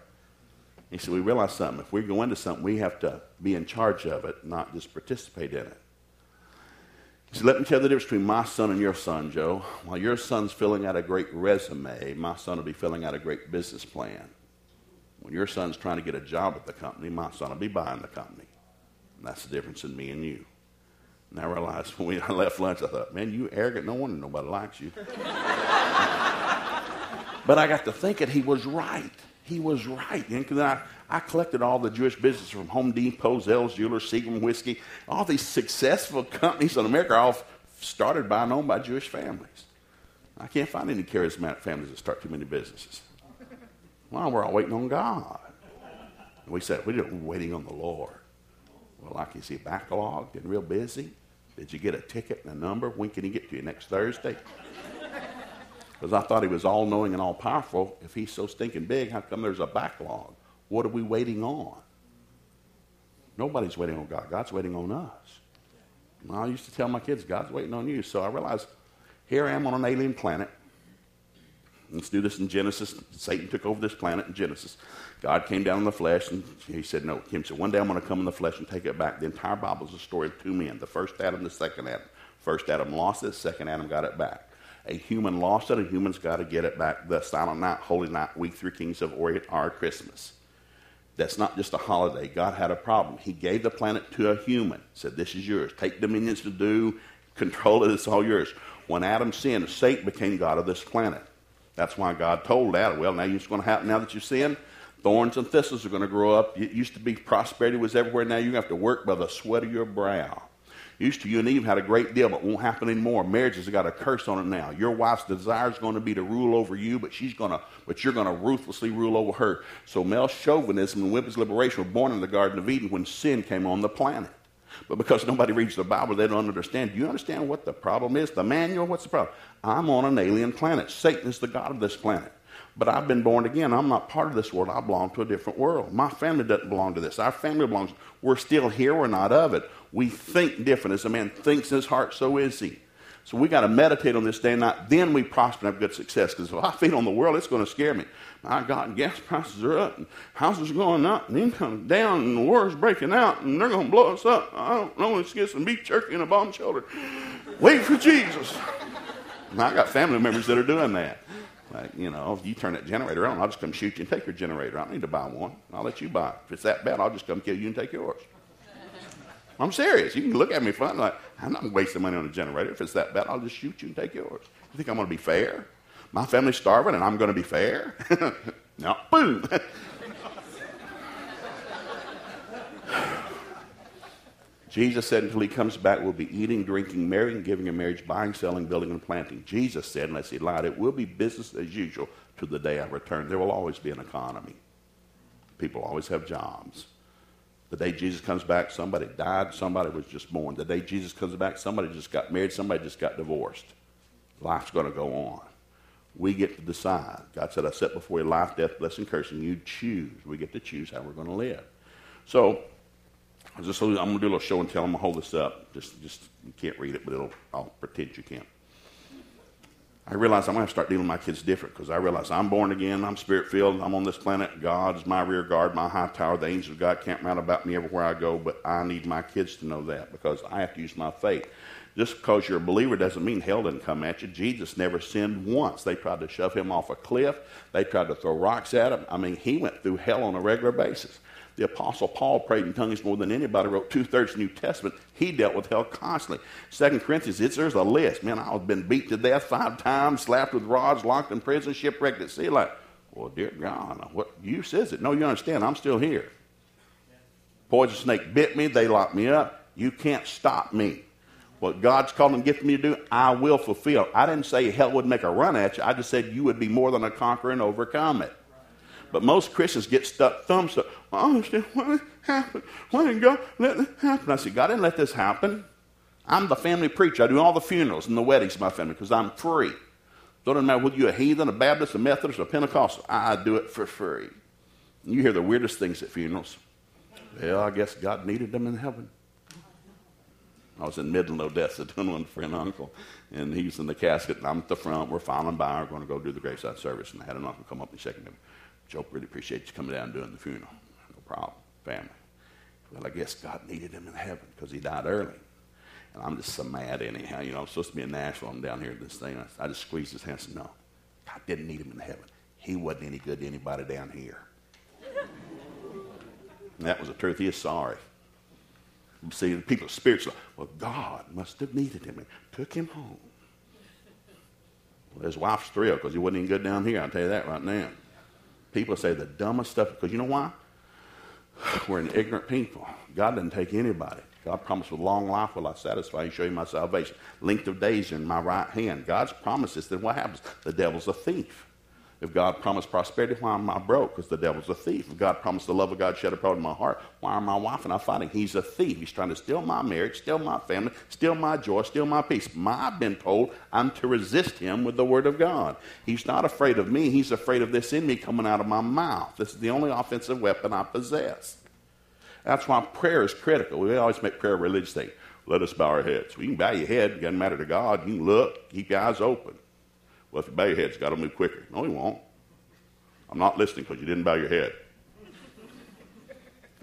He said, We realize something. If we go into something, we have to be in charge of it, not just participate in it. He said, Let me tell you the difference between my son and your son, Joe. While your son's filling out a great resume, my son will be filling out a great business plan. When your son's trying to get a job at the company, my son will be buying the company. And that's the difference in me and you. And I realized when we left lunch, I thought, man, you arrogant. No wonder nobody likes you. but I got to thinking he was right. He was right. And I, I collected all the Jewish businesses from Home Depot, Zell's Jewelers, Seagram Whiskey. All these successful companies in America all started by and owned by Jewish families. I can't find any charismatic families that start too many businesses. Well, we're all waiting on God. And we said, we're just waiting on the Lord. Well, like you see, backlogged and real busy. Did you get a ticket and a number? When can he get to you next Thursday? Because I thought he was all knowing and all powerful. If he's so stinking big, how come there's a backlog? What are we waiting on? Nobody's waiting on God. God's waiting on us. I used to tell my kids, God's waiting on you. So I realized here I am on an alien planet. Let's do this in Genesis. Satan took over this planet in Genesis. God came down in the flesh, and he said, No. He said, One day I'm going to come in the flesh and take it back. The entire Bible is a story of two men the first Adam, the second Adam. First Adam lost it, second Adam got it back. A human lost it, a human's got to get it back. The silent night, holy night, we three kings of Orient, are Christmas. That's not just a holiday. God had a problem. He gave the planet to a human, said, This is yours. Take dominions to do, control it, it's all yours. When Adam sinned, Satan became God of this planet. That's why God told Adam, Well, now it's going to happen now that you sin. Thorns and thistles are going to grow up. It used to be prosperity was everywhere. Now you have to work by the sweat of your brow. Used to you and Eve had a great deal, but won't happen anymore. Marriage has got a curse on it now. Your wife's desire is going to be to rule over you, but she's going to, but you're going to ruthlessly rule over her. So male chauvinism and women's liberation were born in the Garden of Eden when sin came on the planet. But because nobody reads the Bible, they don't understand. Do you understand what the problem is? The manual, what's the problem? I'm on an alien planet. Satan is the God of this planet. But I've been born again. I'm not part of this world. I belong to a different world. My family doesn't belong to this. Our family belongs. We're still here. We're not of it. We think different. As a man thinks in his heart, so is he. So we got to meditate on this day and night. Then we prosper and have good success. Because if I feed on the world, it's going to scare me. My God, gas prices are up, and houses are going up, and income's down, and the war's breaking out, and they're going to blow us up. I don't know. Let's get some beef jerky and a bomb shelter. Wait for Jesus. I got family members that are doing that. Like, you know, if you turn that generator on, I'll just come shoot you and take your generator. I don't need to buy one. I'll let you buy it. If it's that bad, I'll just come kill you and take yours. I'm serious. You can look at me funny, like, I'm not wasting money on a generator. If it's that bad, I'll just shoot you and take yours. You think I'm going to be fair? My family's starving and I'm going to be fair? no, boom. Jesus said, until he comes back, we'll be eating, drinking, marrying, giving in marriage, buying, selling, building, and planting. Jesus said, unless he lied, it will be business as usual to the day I return. There will always be an economy. People always have jobs. The day Jesus comes back, somebody died, somebody was just born. The day Jesus comes back, somebody just got married, somebody just got divorced. Life's going to go on. We get to decide. God said, I set before you life, death, blessing, cursing. You choose. We get to choose how we're going to live. So, just, I'm going to do a little show and tell. I'm going to hold this up. Just, just you can't read it, but it'll, I'll pretend you can. I realize I'm going to start dealing with my kids different because I realize I'm born again, I'm spirit filled, I'm on this planet. God's my rear guard, my high tower. The angels of God camp round about me everywhere I go, but I need my kids to know that because I have to use my faith. Just because you're a believer doesn't mean hell didn't come at you. Jesus never sinned once. They tried to shove him off a cliff, they tried to throw rocks at him. I mean, he went through hell on a regular basis. The Apostle Paul prayed in tongues more than anybody, wrote two thirds of the New Testament. He dealt with hell constantly. Second Corinthians, it's, there's a list. Man, I've been beat to death five times, slapped with rods, locked in prison, shipwrecked at sea. Like, well, dear God, what use is it? No, you understand, I'm still here. Poison snake bit me, they locked me up. You can't stop me. What God's called and gifted me to do, I will fulfill. I didn't say hell would make a run at you. I just said you would be more than a conqueror and overcome it. But most Christians get stuck thumbs up. I understand what happened. Why didn't God let this happen? I said, God didn't let this happen. I'm the family preacher. I do all the funerals and the weddings of my family because I'm free. Doesn't matter whether you're a heathen, a Baptist, a Methodist, a Pentecostal. I do it for free. You hear the weirdest things at funerals. Well, I guess God needed them in heaven. I was in Midland, Odessa, doing one for an uncle, and he was in the casket, and I'm at the front. We're filing by. We're going to go do the graveside service, and I had an uncle come up and shake him. Joe, really appreciate you coming down and doing the funeral. No problem, family. Well, I guess God needed him in heaven because he died early. And I'm just so mad anyhow. You know, I'm supposed to be in Nashville. I'm down here at this thing. I, I just squeezed his hand and said, No, God didn't need him in heaven. He wasn't any good to anybody down here. that was the truth. He is sorry. See, the people spiritually, well, God must have needed him and took him home. Well, his wife's thrilled because he wasn't even good down here. I'll tell you that right now. People say the dumbest stuff because you know why? We're an ignorant people. God doesn't take anybody. God promised with long life will I satisfy and show you my salvation. Length of days in my right hand. God's promises, then what happens? The devil's a thief. If God promised prosperity, why am I broke? Because the devil's a thief. If God promised the love of God shed abroad in my heart, why are my wife and I fighting? He's a thief. He's trying to steal my marriage, steal my family, steal my joy, steal my peace. My, I've been told I'm to resist him with the word of God. He's not afraid of me. He's afraid of this in me coming out of my mouth. This is the only offensive weapon I possess. That's why prayer is critical. We always make prayer a religious thing. Let us bow our heads. We can bow your head. It doesn't matter to God. You can look. Keep your eyes open. Well, if you bow your head, it's got to move quicker. No, he won't. I'm not listening because you didn't bow your head.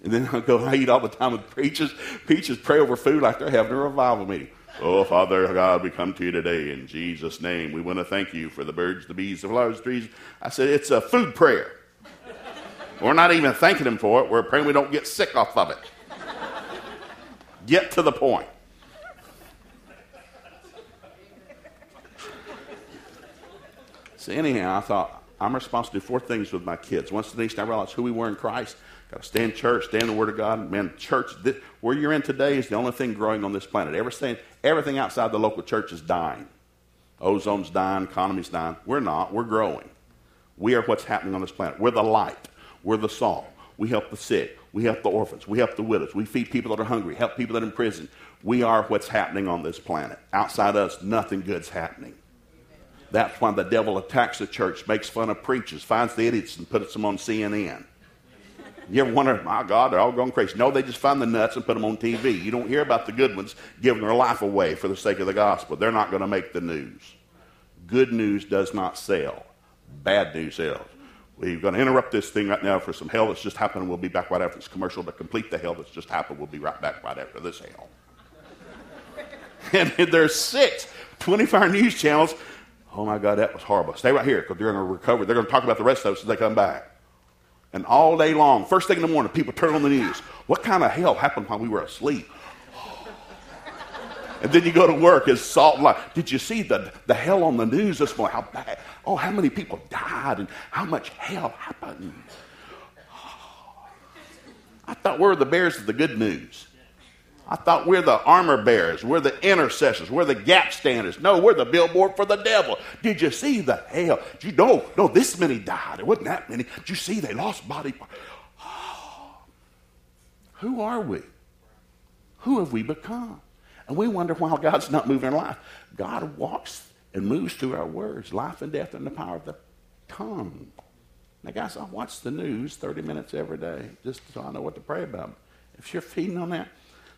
And then I go, I eat all the time with preachers. Preachers pray over food like they're having a revival meeting. Oh, Father God, we come to you today in Jesus' name. We want to thank you for the birds, the bees, the flowers, the trees. I said, it's a food prayer. We're not even thanking him for it. We're praying we don't get sick off of it. Get to the point. So anyhow, I thought I'm responsible to do four things with my kids. Once the nation I realized who we were in Christ, got to stay in church, stay in the Word of God. Man, church, this, where you're in today is the only thing growing on this planet. Everything, everything outside the local church is dying. Ozone's dying, economy's dying. We're not. We're growing. We are what's happening on this planet. We're the light. We're the salt. We help the sick. We help the orphans. We help the widows. We feed people that are hungry. Help people that are in prison. We are what's happening on this planet. Outside us, nothing good's happening. That's why the devil attacks the church, makes fun of preachers, finds the idiots and puts them on CNN. You ever wonder, my God, they're all going crazy? No, they just find the nuts and put them on TV. You don't hear about the good ones giving their life away for the sake of the gospel. They're not going to make the news. Good news does not sell. Bad news sells. We're going to interrupt this thing right now for some hell that's just happened. We'll be back right after this commercial to complete the hell that's just happened. We'll be right back right after this hell. and there's six 24 news channels Oh my God, that was horrible. Stay right here because they're going to recover. They're going to talk about the rest of us as they come back. And all day long, first thing in the morning, people turn on the news. What kind of hell happened while we were asleep? And then you go to work, it's salt and light. Did you see the, the hell on the news this morning? How bad? Oh, how many people died and how much hell happened? I thought we were the bears of the good news. I thought we're the armor bearers, we're the intercessors, we're the gap standers. No, we're the billboard for the devil. Did you see the hell? You know? No, this many died. It wasn't that many. Did you see they lost body. Who are we? Who have we become? And we wonder why God's not moving in life. God walks and moves through our words. Life and death in the power of the tongue. Now, guys, I watch the news 30 minutes every day just so I know what to pray about. If you're feeding on that,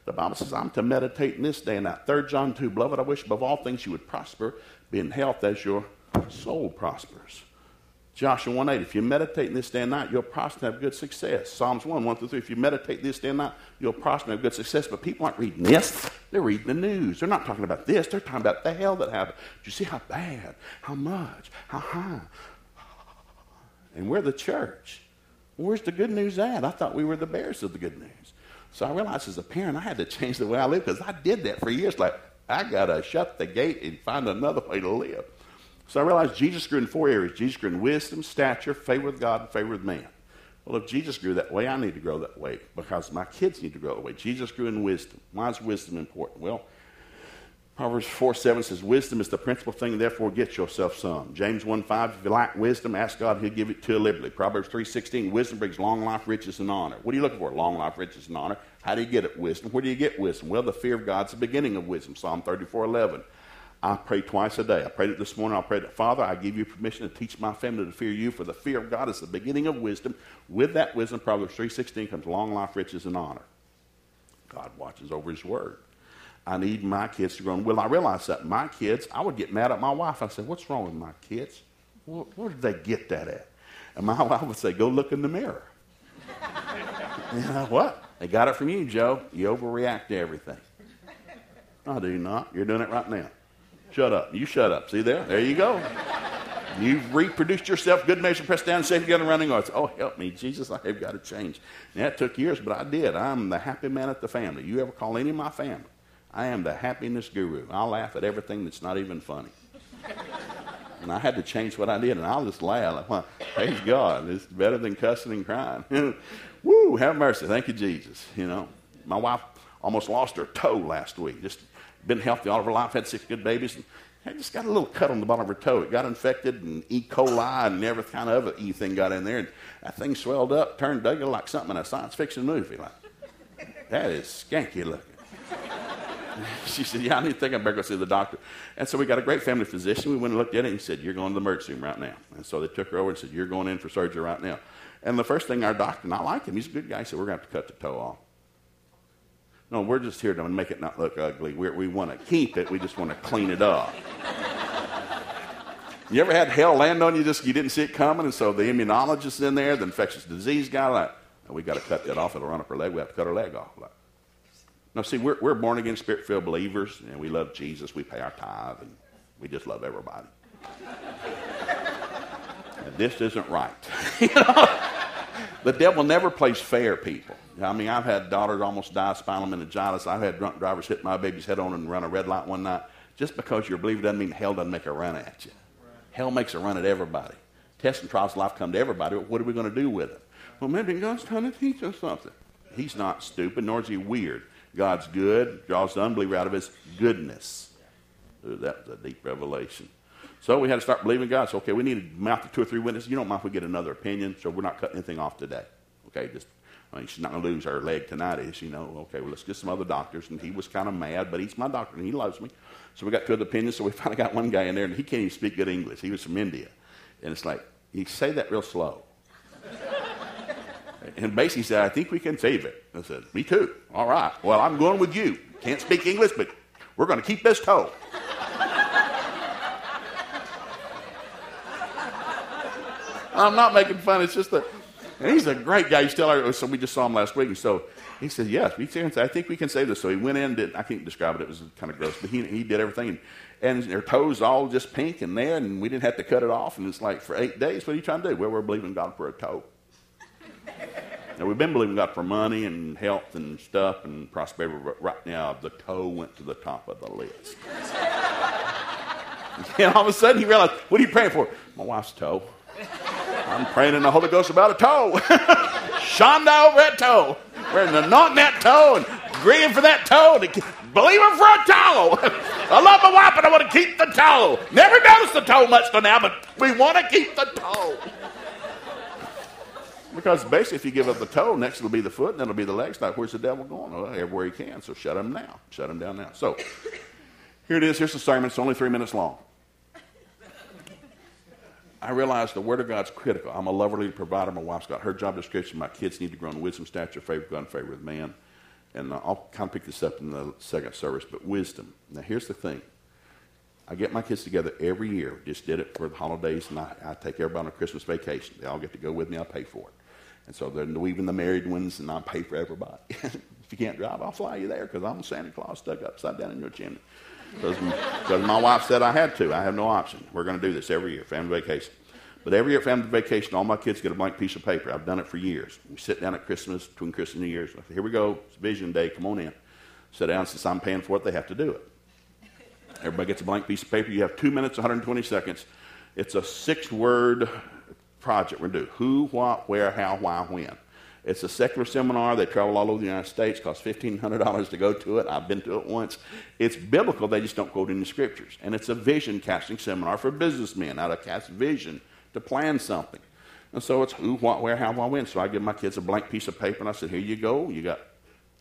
the Bible says, I'm to meditate in this day and that. 3 John 2, beloved, I wish above all things you would prosper, be in health as your soul prospers. Joshua 1 8, if you meditate in this day and night, you'll prosper and have good success. Psalms 1 1 through 3, if you meditate this day and night, you'll prosper and have good success. But people aren't reading this, they're reading the news. They're not talking about this, they're talking about the hell that happened. Do you see how bad, how much, how high? And we're the church. Where's the good news at? I thought we were the bearers of the good news. So I realized as a parent, I had to change the way I live because I did that for years. Like, I got to shut the gate and find another way to live. So I realized Jesus grew in four areas Jesus grew in wisdom, stature, favor with God, and favor with man. Well, if Jesus grew that way, I need to grow that way because my kids need to grow that way. Jesus grew in wisdom. Why is wisdom important? Well, Proverbs 4 7 says, Wisdom is the principal thing, therefore get yourself some. James 1 5, if you lack wisdom, ask God, He'll give it to you liberally. Proverbs 3 16, wisdom brings long life, riches, and honor. What are you looking for? Long life, riches, and honor. How do you get it? Wisdom. Where do you get wisdom? Well, the fear of God's the beginning of wisdom. Psalm 34 11. I pray twice a day. I prayed it this morning. I prayed it, Father, I give you permission to teach my family to fear you, for the fear of God is the beginning of wisdom. With that wisdom, Proverbs 3.16 comes long life, riches, and honor. God watches over his word. I need my kids to grow. Well, I realized that my kids, I would get mad at my wife. I said, What's wrong with my kids? Where, did they get that at? And my wife would say, Go look in the mirror. you know, what? They got it from you, Joe. You overreact to everything. I do not. You're doing it right now. Shut up. You shut up. See there? There you go. You've reproduced yourself, good measure, pressed down, safe together, running arts. Oh, help me, Jesus, I have got to change. It took years, but I did. I'm the happy man at the family. You ever call any of my family? I am the happiness guru. I laugh at everything that's not even funny. and I had to change what I did, and I'll just laugh. Like, praise God. It's better than cussing and crying. Woo, have mercy. Thank you, Jesus. You know, my wife almost lost her toe last week. Just been healthy all of her life, had six good babies. And I just got a little cut on the bottom of her toe. It got infected, and E. coli and every kind of other E thing got in there. And that thing swelled up, turned ugly like something in a science fiction movie. Like, that is skanky looking. she said, Yeah, I need to think I better go see the doctor. And so we got a great family physician. We went and looked at it, and he said, You're going to the emergency room right now. And so they took her over and said, You're going in for surgery right now. And the first thing our doctor, and I like him, he's a good guy, he said, We're going to have to cut the toe off. No, we're just here to make it not look ugly. We're, we want to keep it, we just want to clean it up. you ever had hell land on you just you didn't see it coming, and so the immunologist in there, the infectious disease guy, like, we got to cut that off. It'll run up her leg. We have to cut her leg off. Like, now, see, we're, we're born again, spirit filled believers, and we love Jesus. We pay our tithe, and we just love everybody. this isn't right. The devil never plays fair, people. I mean, I've had daughters almost die of spinal meningitis. I've had drunk drivers hit my baby's head on and run a red light one night. Just because you're a believer doesn't mean hell doesn't make a run at you. Hell makes a run at everybody. Tests and trials of life come to everybody, what are we going to do with it? Well, maybe God's trying to teach us something. He's not stupid, nor is he weird. God's good, draws the unbeliever out of his goodness. Ooh, that was a deep revelation. So we had to start believing God. So, okay, we need to mouth to two or three witnesses. You don't mind if we get another opinion, so we're not cutting anything off today. Okay, just, I mean, she's not going to lose her leg tonight, is she? know? Okay, well, let's get some other doctors. And he was kind of mad, but he's my doctor and he loves me. So we got two other opinions. So we finally got one guy in there, and he can't even speak good English. He was from India. And it's like, you say that real slow. And basically said, I think we can save it. I said, Me too. All right. Well, I'm going with you. Can't speak English, but we're going to keep this toe. I'm not making fun. It's just that, and he's a great guy. He's still, so we just saw him last week. And so he said, Yes, we can, I think we can save this. So he went in, did, I can't describe it, it was kind of gross, but he, he did everything. And their toes all just pink and there, and we didn't have to cut it off. And it's like, for eight days, what are you trying to do? Well, we're believing God for a toe. Now, we've been believing God for money and health and stuff and prosperity, but right now, the toe went to the top of the list. and all of a sudden, he realized, what are you praying for? My wife's toe. I'm praying in the Holy Ghost about a toe. Shonda over that toe. We're anointing that toe and agreeing for that toe. To believe him for a toe. I love my wife, and I want to keep the toe. Never noticed the toe much till now, but we want to keep the toe. Because basically, if you give up the toe, next it'll be the foot, and then it'll be the legs. Now, where's the devil going? Well, everywhere he can. So shut him down. Shut him down now. So here it is. Here's the sermon. It's only three minutes long. I realize the Word of God's critical. I'm a lover, leader, provider. My wife's got her job description. My kids need to grow in wisdom, stature, favor God, favor with man. And uh, I'll kind of pick this up in the second service, but wisdom. Now, here's the thing. I get my kids together every year. Just did it for the holidays, and I, I take everybody on a Christmas vacation. They all get to go with me. I pay for it. And so even the married ones, and I pay for everybody. if you can't drive, I'll fly you there because I'm Santa Claus stuck upside down in your chimney. Because my wife said I had to. I have no option. We're going to do this every year, family vacation. But every year, family vacation, all my kids get a blank piece of paper. I've done it for years. We sit down at Christmas, between Christmas and New Year's. Here we go. It's Vision Day. Come on in. Sit down. Since I'm paying for it, they have to do it. Everybody gets a blank piece of paper. You have two minutes, 120 seconds. It's a six word project we're going to do who, what, where, how, why, when. It's a secular seminar. They travel all over the United States. Costs $1,500 to go to it. I've been to it once. It's biblical. They just don't quote any scriptures. And it's a vision casting seminar for businessmen, how to cast vision to plan something. And so it's who, what, where, how, why, when. So I give my kids a blank piece of paper and I said, here you go. You got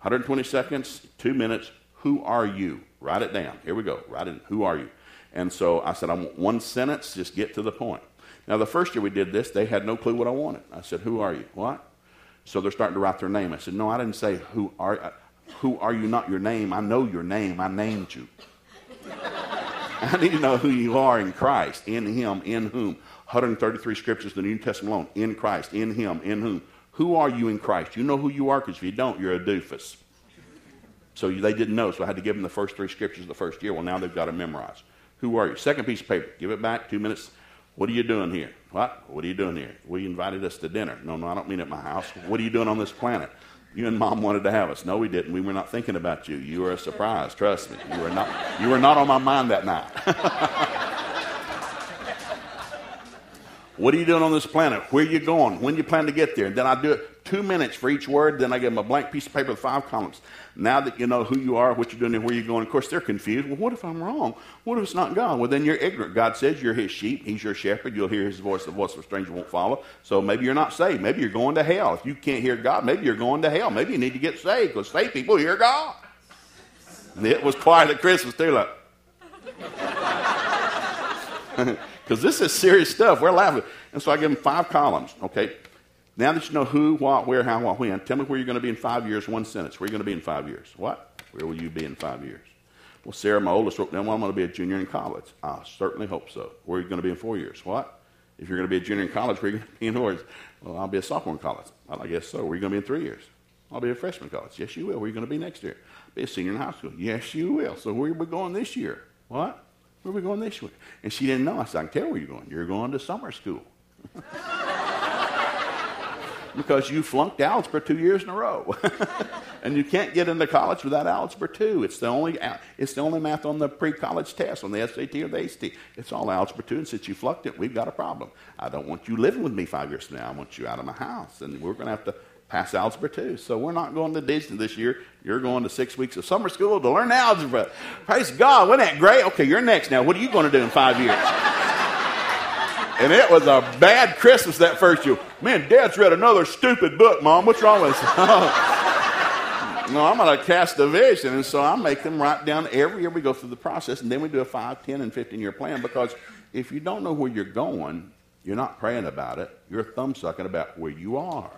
120 seconds, two minutes. Who are you? Write it down. Here we go. Write it. Who are you? And so I said, I want one sentence. Just get to the point. Now, the first year we did this, they had no clue what I wanted. I said, Who are you? What? So they're starting to write their name. I said, No, I didn't say, Who are, who are you? Not your name. I know your name. I named you. I need to know who you are in Christ, in Him, in whom. 133 scriptures, in the New Testament alone, in Christ, in Him, in whom. Who are you in Christ? You know who you are because if you don't, you're a doofus. So they didn't know, so I had to give them the first three scriptures the first year. Well, now they've got to memorize. Who are you? Second piece of paper. Give it back, two minutes. What are you doing here? What? What are you doing here? We invited us to dinner. No, no, I don't mean at my house. What are you doing on this planet? You and mom wanted to have us. No, we didn't. We were not thinking about you. You were a surprise. Trust me. You were not, you were not on my mind that night. what are you doing on this planet? Where are you going? When do you plan to get there? And then I do it two minutes for each word. Then I give them a blank piece of paper with five columns. Now that you know who you are, what you're doing, and where you're going, of course, they're confused. Well, what if I'm wrong? What if it's not God? Well, then you're ignorant. God says you're his sheep. He's your shepherd. You'll hear his voice. The voice of a stranger won't follow. So maybe you're not saved. Maybe you're going to hell. If you can't hear God, maybe you're going to hell. Maybe you need to get saved because saved people hear God. And it was quiet at Christmas, too, like. Because this is serious stuff. We're laughing. And so I give them five columns, okay? Now that you know who, what, where, how, what, when, tell me where you're going to be in five years, one sentence. Where are you going to be in five years? What? Where will you be in five years? Well, Sarah, my oldest, wrote down, well, I'm going to be a junior in college. I certainly hope so. Where are you going to be in four years? What? If you're going to be a junior in college, where are you going to be in four years? Well, I'll be a sophomore in college. Well, I guess so. Where are you going to be in three years? I'll be a freshman in college. Yes, you will. Where are you going to be next year? I'll Be a senior in high school. Yes, you will. So where are we going this year? What? Where are we going this year? And she didn't know. I said, I can tell where you're going. You're going to summer school. because you flunked algebra two years in a row. and you can't get into college without algebra 2. It's the only, it's the only math on the pre-college test, on the SAT or the ACT. It's all algebra 2, and since you flunked it, we've got a problem. I don't want you living with me five years from now. I want you out of my house, and we're going to have to pass algebra 2. So we're not going to Disney this year. You're going to six weeks of summer school to learn algebra. Praise God. Wasn't that great? Okay, you're next now. What are you going to do in five years? And it was a bad Christmas that first year. Man, Dad's read another stupid book, Mom. What's wrong with us? no, I'm going to cast a vision. And so I make them write down every year we go through the process. And then we do a 5, 10, and 15 year plan because if you don't know where you're going, you're not praying about it. You're thumb sucking about where you are.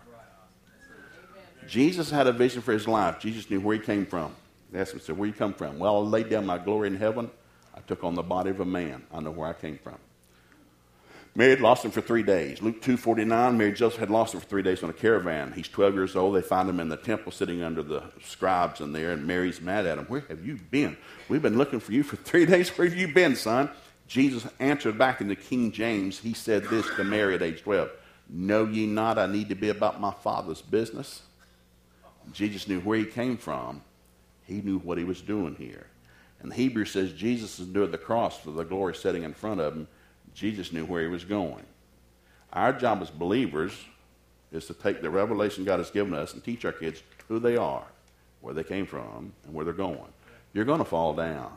Jesus had a vision for his life. Jesus knew where he came from. They asked him, said, Where you come from? Well, I laid down my glory in heaven. I took on the body of a man. I know where I came from. Mary had lost him for three days. Luke 2.49, Mary Joseph had lost him for three days on a caravan. He's 12 years old. They find him in the temple sitting under the scribes in there, and Mary's mad at him. Where have you been? We've been looking for you for three days. Where have you been, son? Jesus answered back in the King James. He said this to Mary at age 12. Know ye not I need to be about my Father's business? Jesus knew where he came from. He knew what he was doing here. And the Hebrew says Jesus endured the cross for the glory setting in front of him. Jesus knew where he was going. Our job as believers is to take the revelation God has given us and teach our kids who they are, where they came from, and where they're going. You're going to fall down.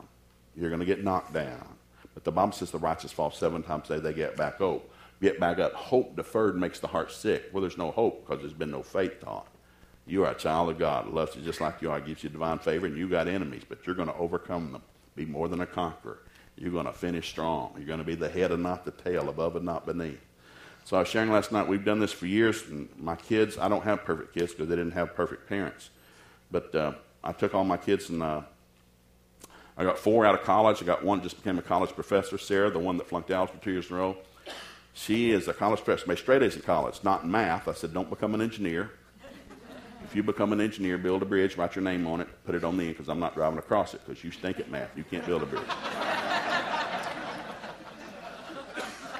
You're going to get knocked down. But the Bible says the righteous fall seven times a day, they get back up. Get back up. Hope deferred makes the heart sick. Well, there's no hope because there's been no faith taught. You are a child of God, loves you just like you are, gives you divine favor, and you got enemies, but you're going to overcome them. Be more than a conqueror. You're going to finish strong. You're going to be the head and not the tail, above and not beneath. So I was sharing last night, we've done this for years, and my kids, I don't have perfect kids because they didn't have perfect parents. But uh, I took all my kids and uh, I got four out of college. I got one just became a college professor, Sarah, the one that flunked out for two years in a row. She is a college professor, made straight A's in college, not in math. I said, don't become an engineer. If you become an engineer, build a bridge, write your name on it, put it on the end because I'm not driving across it because you stink at math. You can't build a bridge.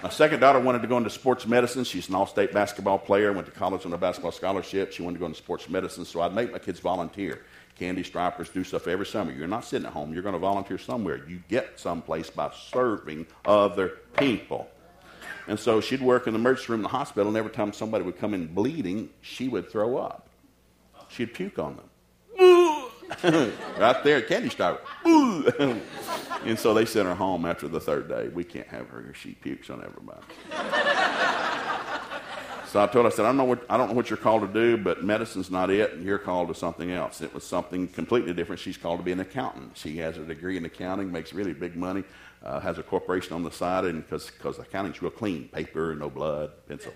My second daughter wanted to go into sports medicine. She's an all state basketball player, went to college on a basketball scholarship. She wanted to go into sports medicine, so I'd make my kids volunteer. Candy stripers do stuff every summer. You're not sitting at home, you're going to volunteer somewhere. You get someplace by serving other people. And so she'd work in the emergency room in the hospital, and every time somebody would come in bleeding, she would throw up. She'd puke on them. right there, candy striper. and so they sent her home after the third day. We can't have her. She pukes on everybody. so I told her, I said, I don't know what I don't know what you're called to do, but medicine's not it, and you're called to something else. It was something completely different. She's called to be an accountant. She has a degree in accounting, makes really big money, uh, has a corporation on the side, and because accounting's real clean, paper, no blood, pencil.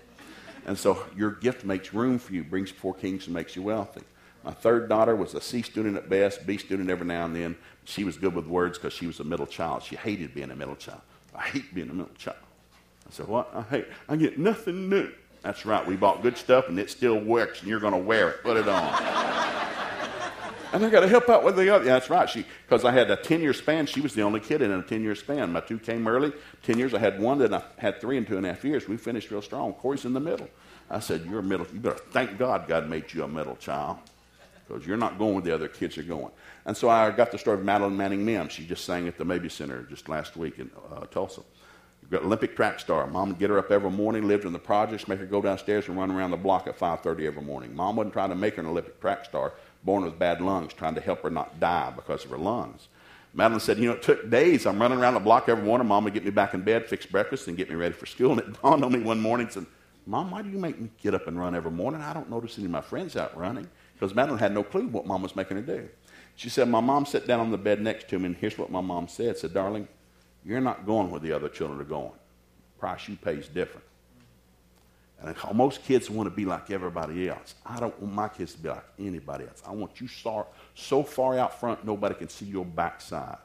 And so your gift makes room for you, brings four kings, and makes you wealthy. My third daughter was a C student at best, B student every now and then. She was good with words because she was a middle child. She hated being a middle child. I hate being a middle child. I said, What? I hate. I get nothing new. That's right. We bought good stuff and it still works and you're going to wear it. Put it on. and I got to help out with the other. Yeah, that's right. She because I had a 10 year span. She was the only kid in a 10 year span. My two came early. 10 years. I had one, then I had three in two and a half years. We finished real strong. Corey's in the middle. I said, You're a middle. You better thank God God made you a middle child because you're not going where the other kids are going. And so I got the story of Madeline Manning Mims. She just sang at the Mabee Center just last week in uh, Tulsa. You've got Olympic track star. Mom would get her up every morning, lived in the projects, make her go downstairs and run around the block at 5.30 every morning. Mom wasn't trying to make her an Olympic track star, born with bad lungs, trying to help her not die because of her lungs. Madeline said, You know, it took days. I'm running around the block every morning. Mom would get me back in bed, fix breakfast, and get me ready for school. And it dawned on me one morning, said, Mom, why do you make me get up and run every morning? I don't notice any of my friends out running because Madeline had no clue what mom was making her do. She said, My mom sat down on the bed next to me, and here's what my mom said. said, Darling, you're not going where the other children are going. Price you pay is different. And most kids want to be like everybody else. I don't want my kids to be like anybody else. I want you so, so far out front nobody can see your backside.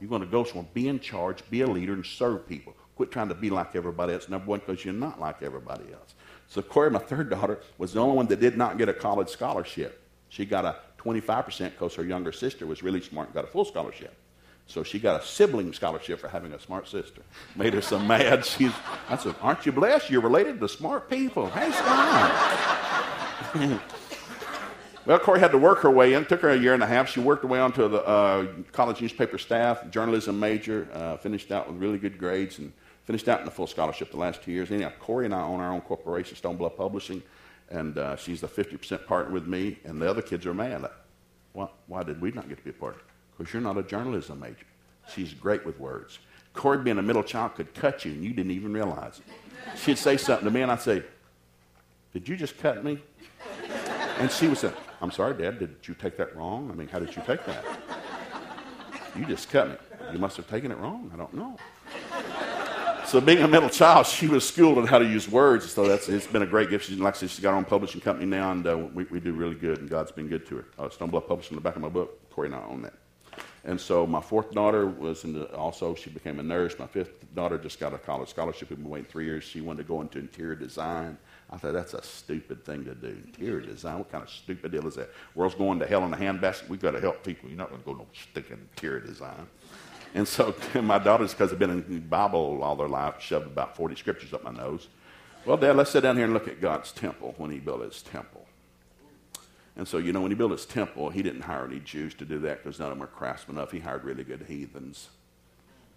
You're going to go somewhere, be in charge, be a leader, and serve people. Quit trying to be like everybody else. Number one, because you're not like everybody else. So Corey, my third daughter, was the only one that did not get a college scholarship. She got a 25% because her younger sister was really smart and got a full scholarship. So she got a sibling scholarship for having a smart sister. Made her so mad. She's, I said, Aren't you blessed? You're related to smart people. Hey, God. well, Corey had to work her way in. It took her a year and a half. She worked her way onto the uh, college newspaper staff, journalism major, uh, finished out with really good grades, and Finished out in a full scholarship the last two years. Anyhow, Corey and I own our own corporation, Stone Bluff Publishing, and uh, she's the 50% partner with me, and the other kids are mad. Like, why, why did we not get to be a partner? Because you're not a journalism major. She's great with words. Corey, being a middle child, could cut you, and you didn't even realize it. She'd say something to me, and I'd say, Did you just cut me? And she would say, I'm sorry, Dad, did you take that wrong? I mean, how did you take that? You just cut me. You must have taken it wrong. I don't know. So being a middle child, she was schooled on how to use words. So that's it's been a great gift. She's like I said, she's got her own publishing company now, and uh, we, we do really good. And God's been good to her. Uh, Stone Bluff Publishing, the back of my book. Corey and I own that. And so my fourth daughter was in the, also she became a nurse. My fifth daughter just got a college scholarship. We've been waiting three years. She wanted to go into interior design. I thought that's a stupid thing to do. Interior design. What kind of stupid deal is that? World's going to hell in a handbasket. We've got to help people. You're not going to go no stick in interior design. And so my daughters, because they've been in Bible all their life, shoved about 40 scriptures up my nose. Well, Dad, let's sit down here and look at God's temple when he built his temple. And so, you know, when he built his temple, he didn't hire any Jews to do that because none of them were craftsmen enough. He hired really good heathens.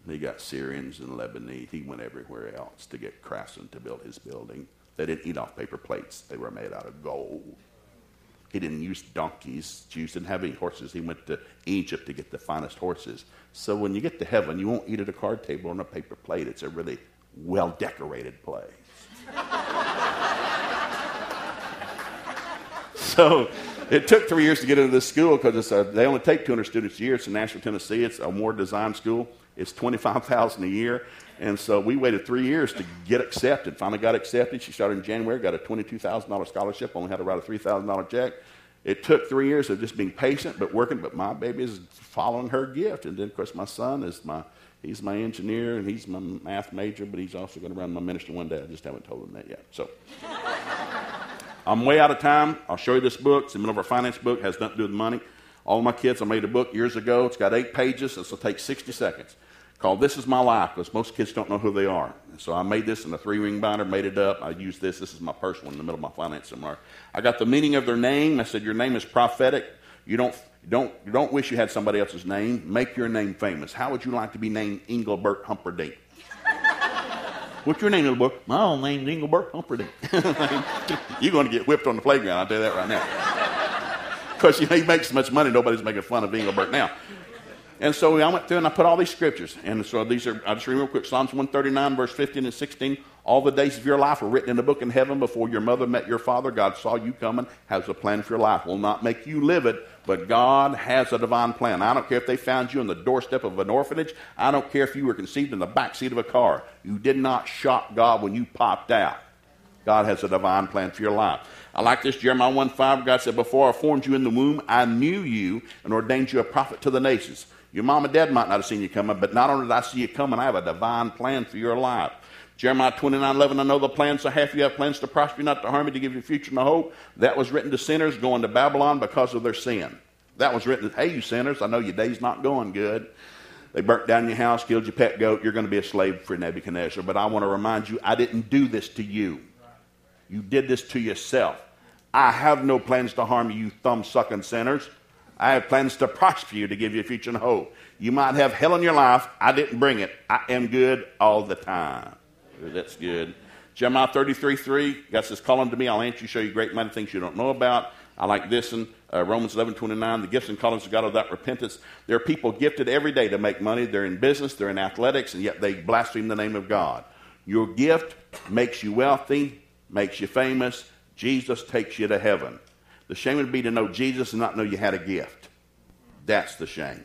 He got Syrians and Lebanese. He went everywhere else to get craftsmen to build his building. They didn't eat off paper plates. They were made out of gold. He didn't use donkeys. Jews didn't have any horses. He went to Egypt to get the finest horses. So when you get to heaven, you won't eat at a card table on a paper plate. It's a really well decorated place. so it took three years to get into this school because they only take 200 students a year. It's in Nashville, Tennessee. It's O'More design school. It's 25000 a year. And so we waited three years to get accepted. Finally got accepted. She started in January, got a $22,000 scholarship, only had to write a $3,000 check. It took three years of just being patient but working, but my baby is following her gift. And then, of course, my son is my, he's my engineer and he's my math major, but he's also going to run my ministry one day. I just haven't told him that yet. So I'm way out of time. I'll show you this book. It's the middle of our finance book, it has nothing to do with money. All my kids, I made a book years ago. It's got eight pages. This will take 60 seconds called This Is My Life because most kids don't know who they are. So I made this in a three ring binder, made it up. I used this. This is my personal in the middle of my finance seminar. I got the meaning of their name. I said, Your name is prophetic. You don't, don't, you don't wish you had somebody else's name. Make your name famous. How would you like to be named Engelbert Humperdinck? What's your name, little boy? My own name's Engelbert Humperdinck. You're going to get whipped on the playground, I'll tell you that right now. Because you know, he makes so much money, nobody's making fun of Engelbert now. And so I went through and I put all these scriptures. And so these are, I just read real quick Psalms 139, verse 15 and 16. All the days of your life were written in a book in heaven before your mother met your father. God saw you coming, has a plan for your life. Will not make you live it, but God has a divine plan. I don't care if they found you on the doorstep of an orphanage. I don't care if you were conceived in the back seat of a car. You did not shock God when you popped out. God has a divine plan for your life. I like this Jeremiah 1 5. God said, Before I formed you in the womb, I knew you and ordained you a prophet to the nations. Your mom and dad might not have seen you coming, but not only did I see you coming, I have a divine plan for your life. Jeremiah 29 11, I know the plans I have for you. have plans to prosper you, not to harm you, to give you a future and a hope. That was written to sinners going to Babylon because of their sin. That was written, hey, you sinners, I know your day's not going good. They burnt down your house, killed your pet goat. You're going to be a slave for Nebuchadnezzar. But I want to remind you, I didn't do this to you. You did this to yourself. I have no plans to harm you, you thumb sucking sinners. I have plans to prosper you, to give you a future and hope. You might have hell in your life. I didn't bring it. I am good all the time. That's good. Jeremiah 33 3, God says, Call unto me, I'll answer you, show you great mighty things you don't know about. I like this in uh, Romans 11 29, the gifts and callings of God without repentance. There are people gifted every day to make money. They're in business, they're in athletics, and yet they blaspheme the name of God. Your gift makes you wealthy, makes you famous. Jesus takes you to heaven. The shame would be to know Jesus and not know you had a gift. That's the shame.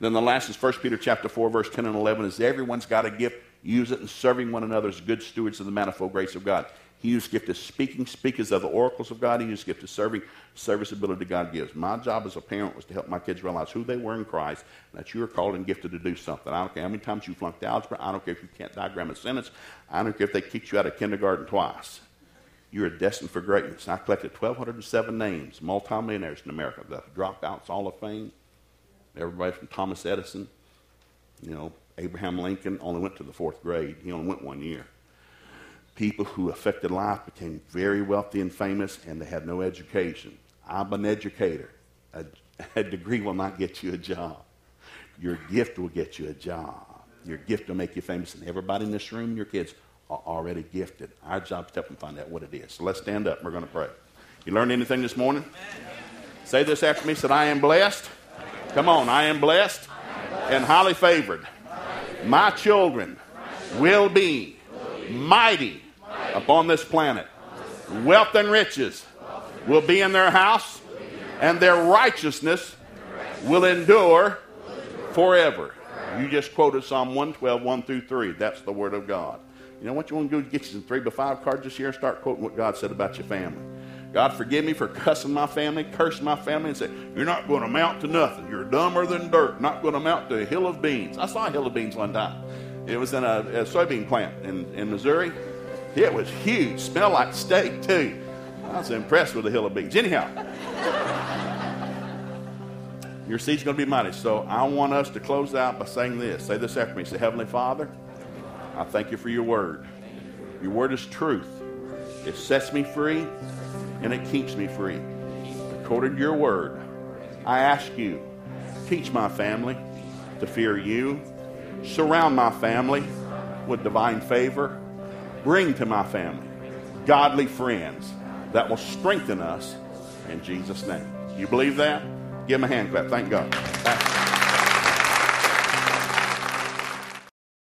Then the last is 1 Peter chapter 4, verse 10 and 11 is everyone's got a gift. Use it in serving one another as good stewards of the manifold grace of God. He whose gift is speaking, speakers of the oracles of God. He whose gift is serving, service serviceability God gives. My job as a parent was to help my kids realize who they were in Christ, and that you are called and gifted to do something. I don't care how many times you flunked algebra. I don't care if you can't diagram a sentence. I don't care if they kicked you out of kindergarten twice. You are destined for greatness. I collected 1,207 names, multimillionaires in America, the dropouts, Hall of Fame. Everybody from Thomas Edison, you know, Abraham Lincoln only went to the fourth grade. He only went one year. People who affected life became very wealthy and famous, and they had no education. I'm an educator. A, a degree will not get you a job. Your gift will get you a job. Your gift will make you famous. And everybody in this room, your kids, are already gifted. Our job is to help them find out what it is. So let's stand up. We're going to pray. You learned anything this morning? Say this after me. Said, I am blessed. Come on, I am blessed and highly favored. My children will be mighty upon this planet. Wealth and riches will be in their house, and their righteousness will endure forever. You just quoted Psalm 112, 1 through 3. That's the Word of God. You know what? You want to go get you some three by five cards this year and start quoting what God said about your family. God, forgive me for cussing my family, cursing my family, and say, You're not going to amount to nothing. You're dumber than dirt. Not going to amount to a hill of beans. I saw a hill of beans one time. It was in a, a soybean plant in, in Missouri. It was huge. Smelled like steak, too. I was impressed with the hill of beans. Anyhow, your seed's going to be mighty. So I want us to close out by saying this. Say this after me. Say, Heavenly Father, I thank you for your word. Your word is truth. It sets me free and it keeps me free. According to your word, I ask you, teach my family to fear you, surround my family with divine favor, bring to my family godly friends that will strengthen us in Jesus' name. You believe that? Give him a hand clap. Thank God.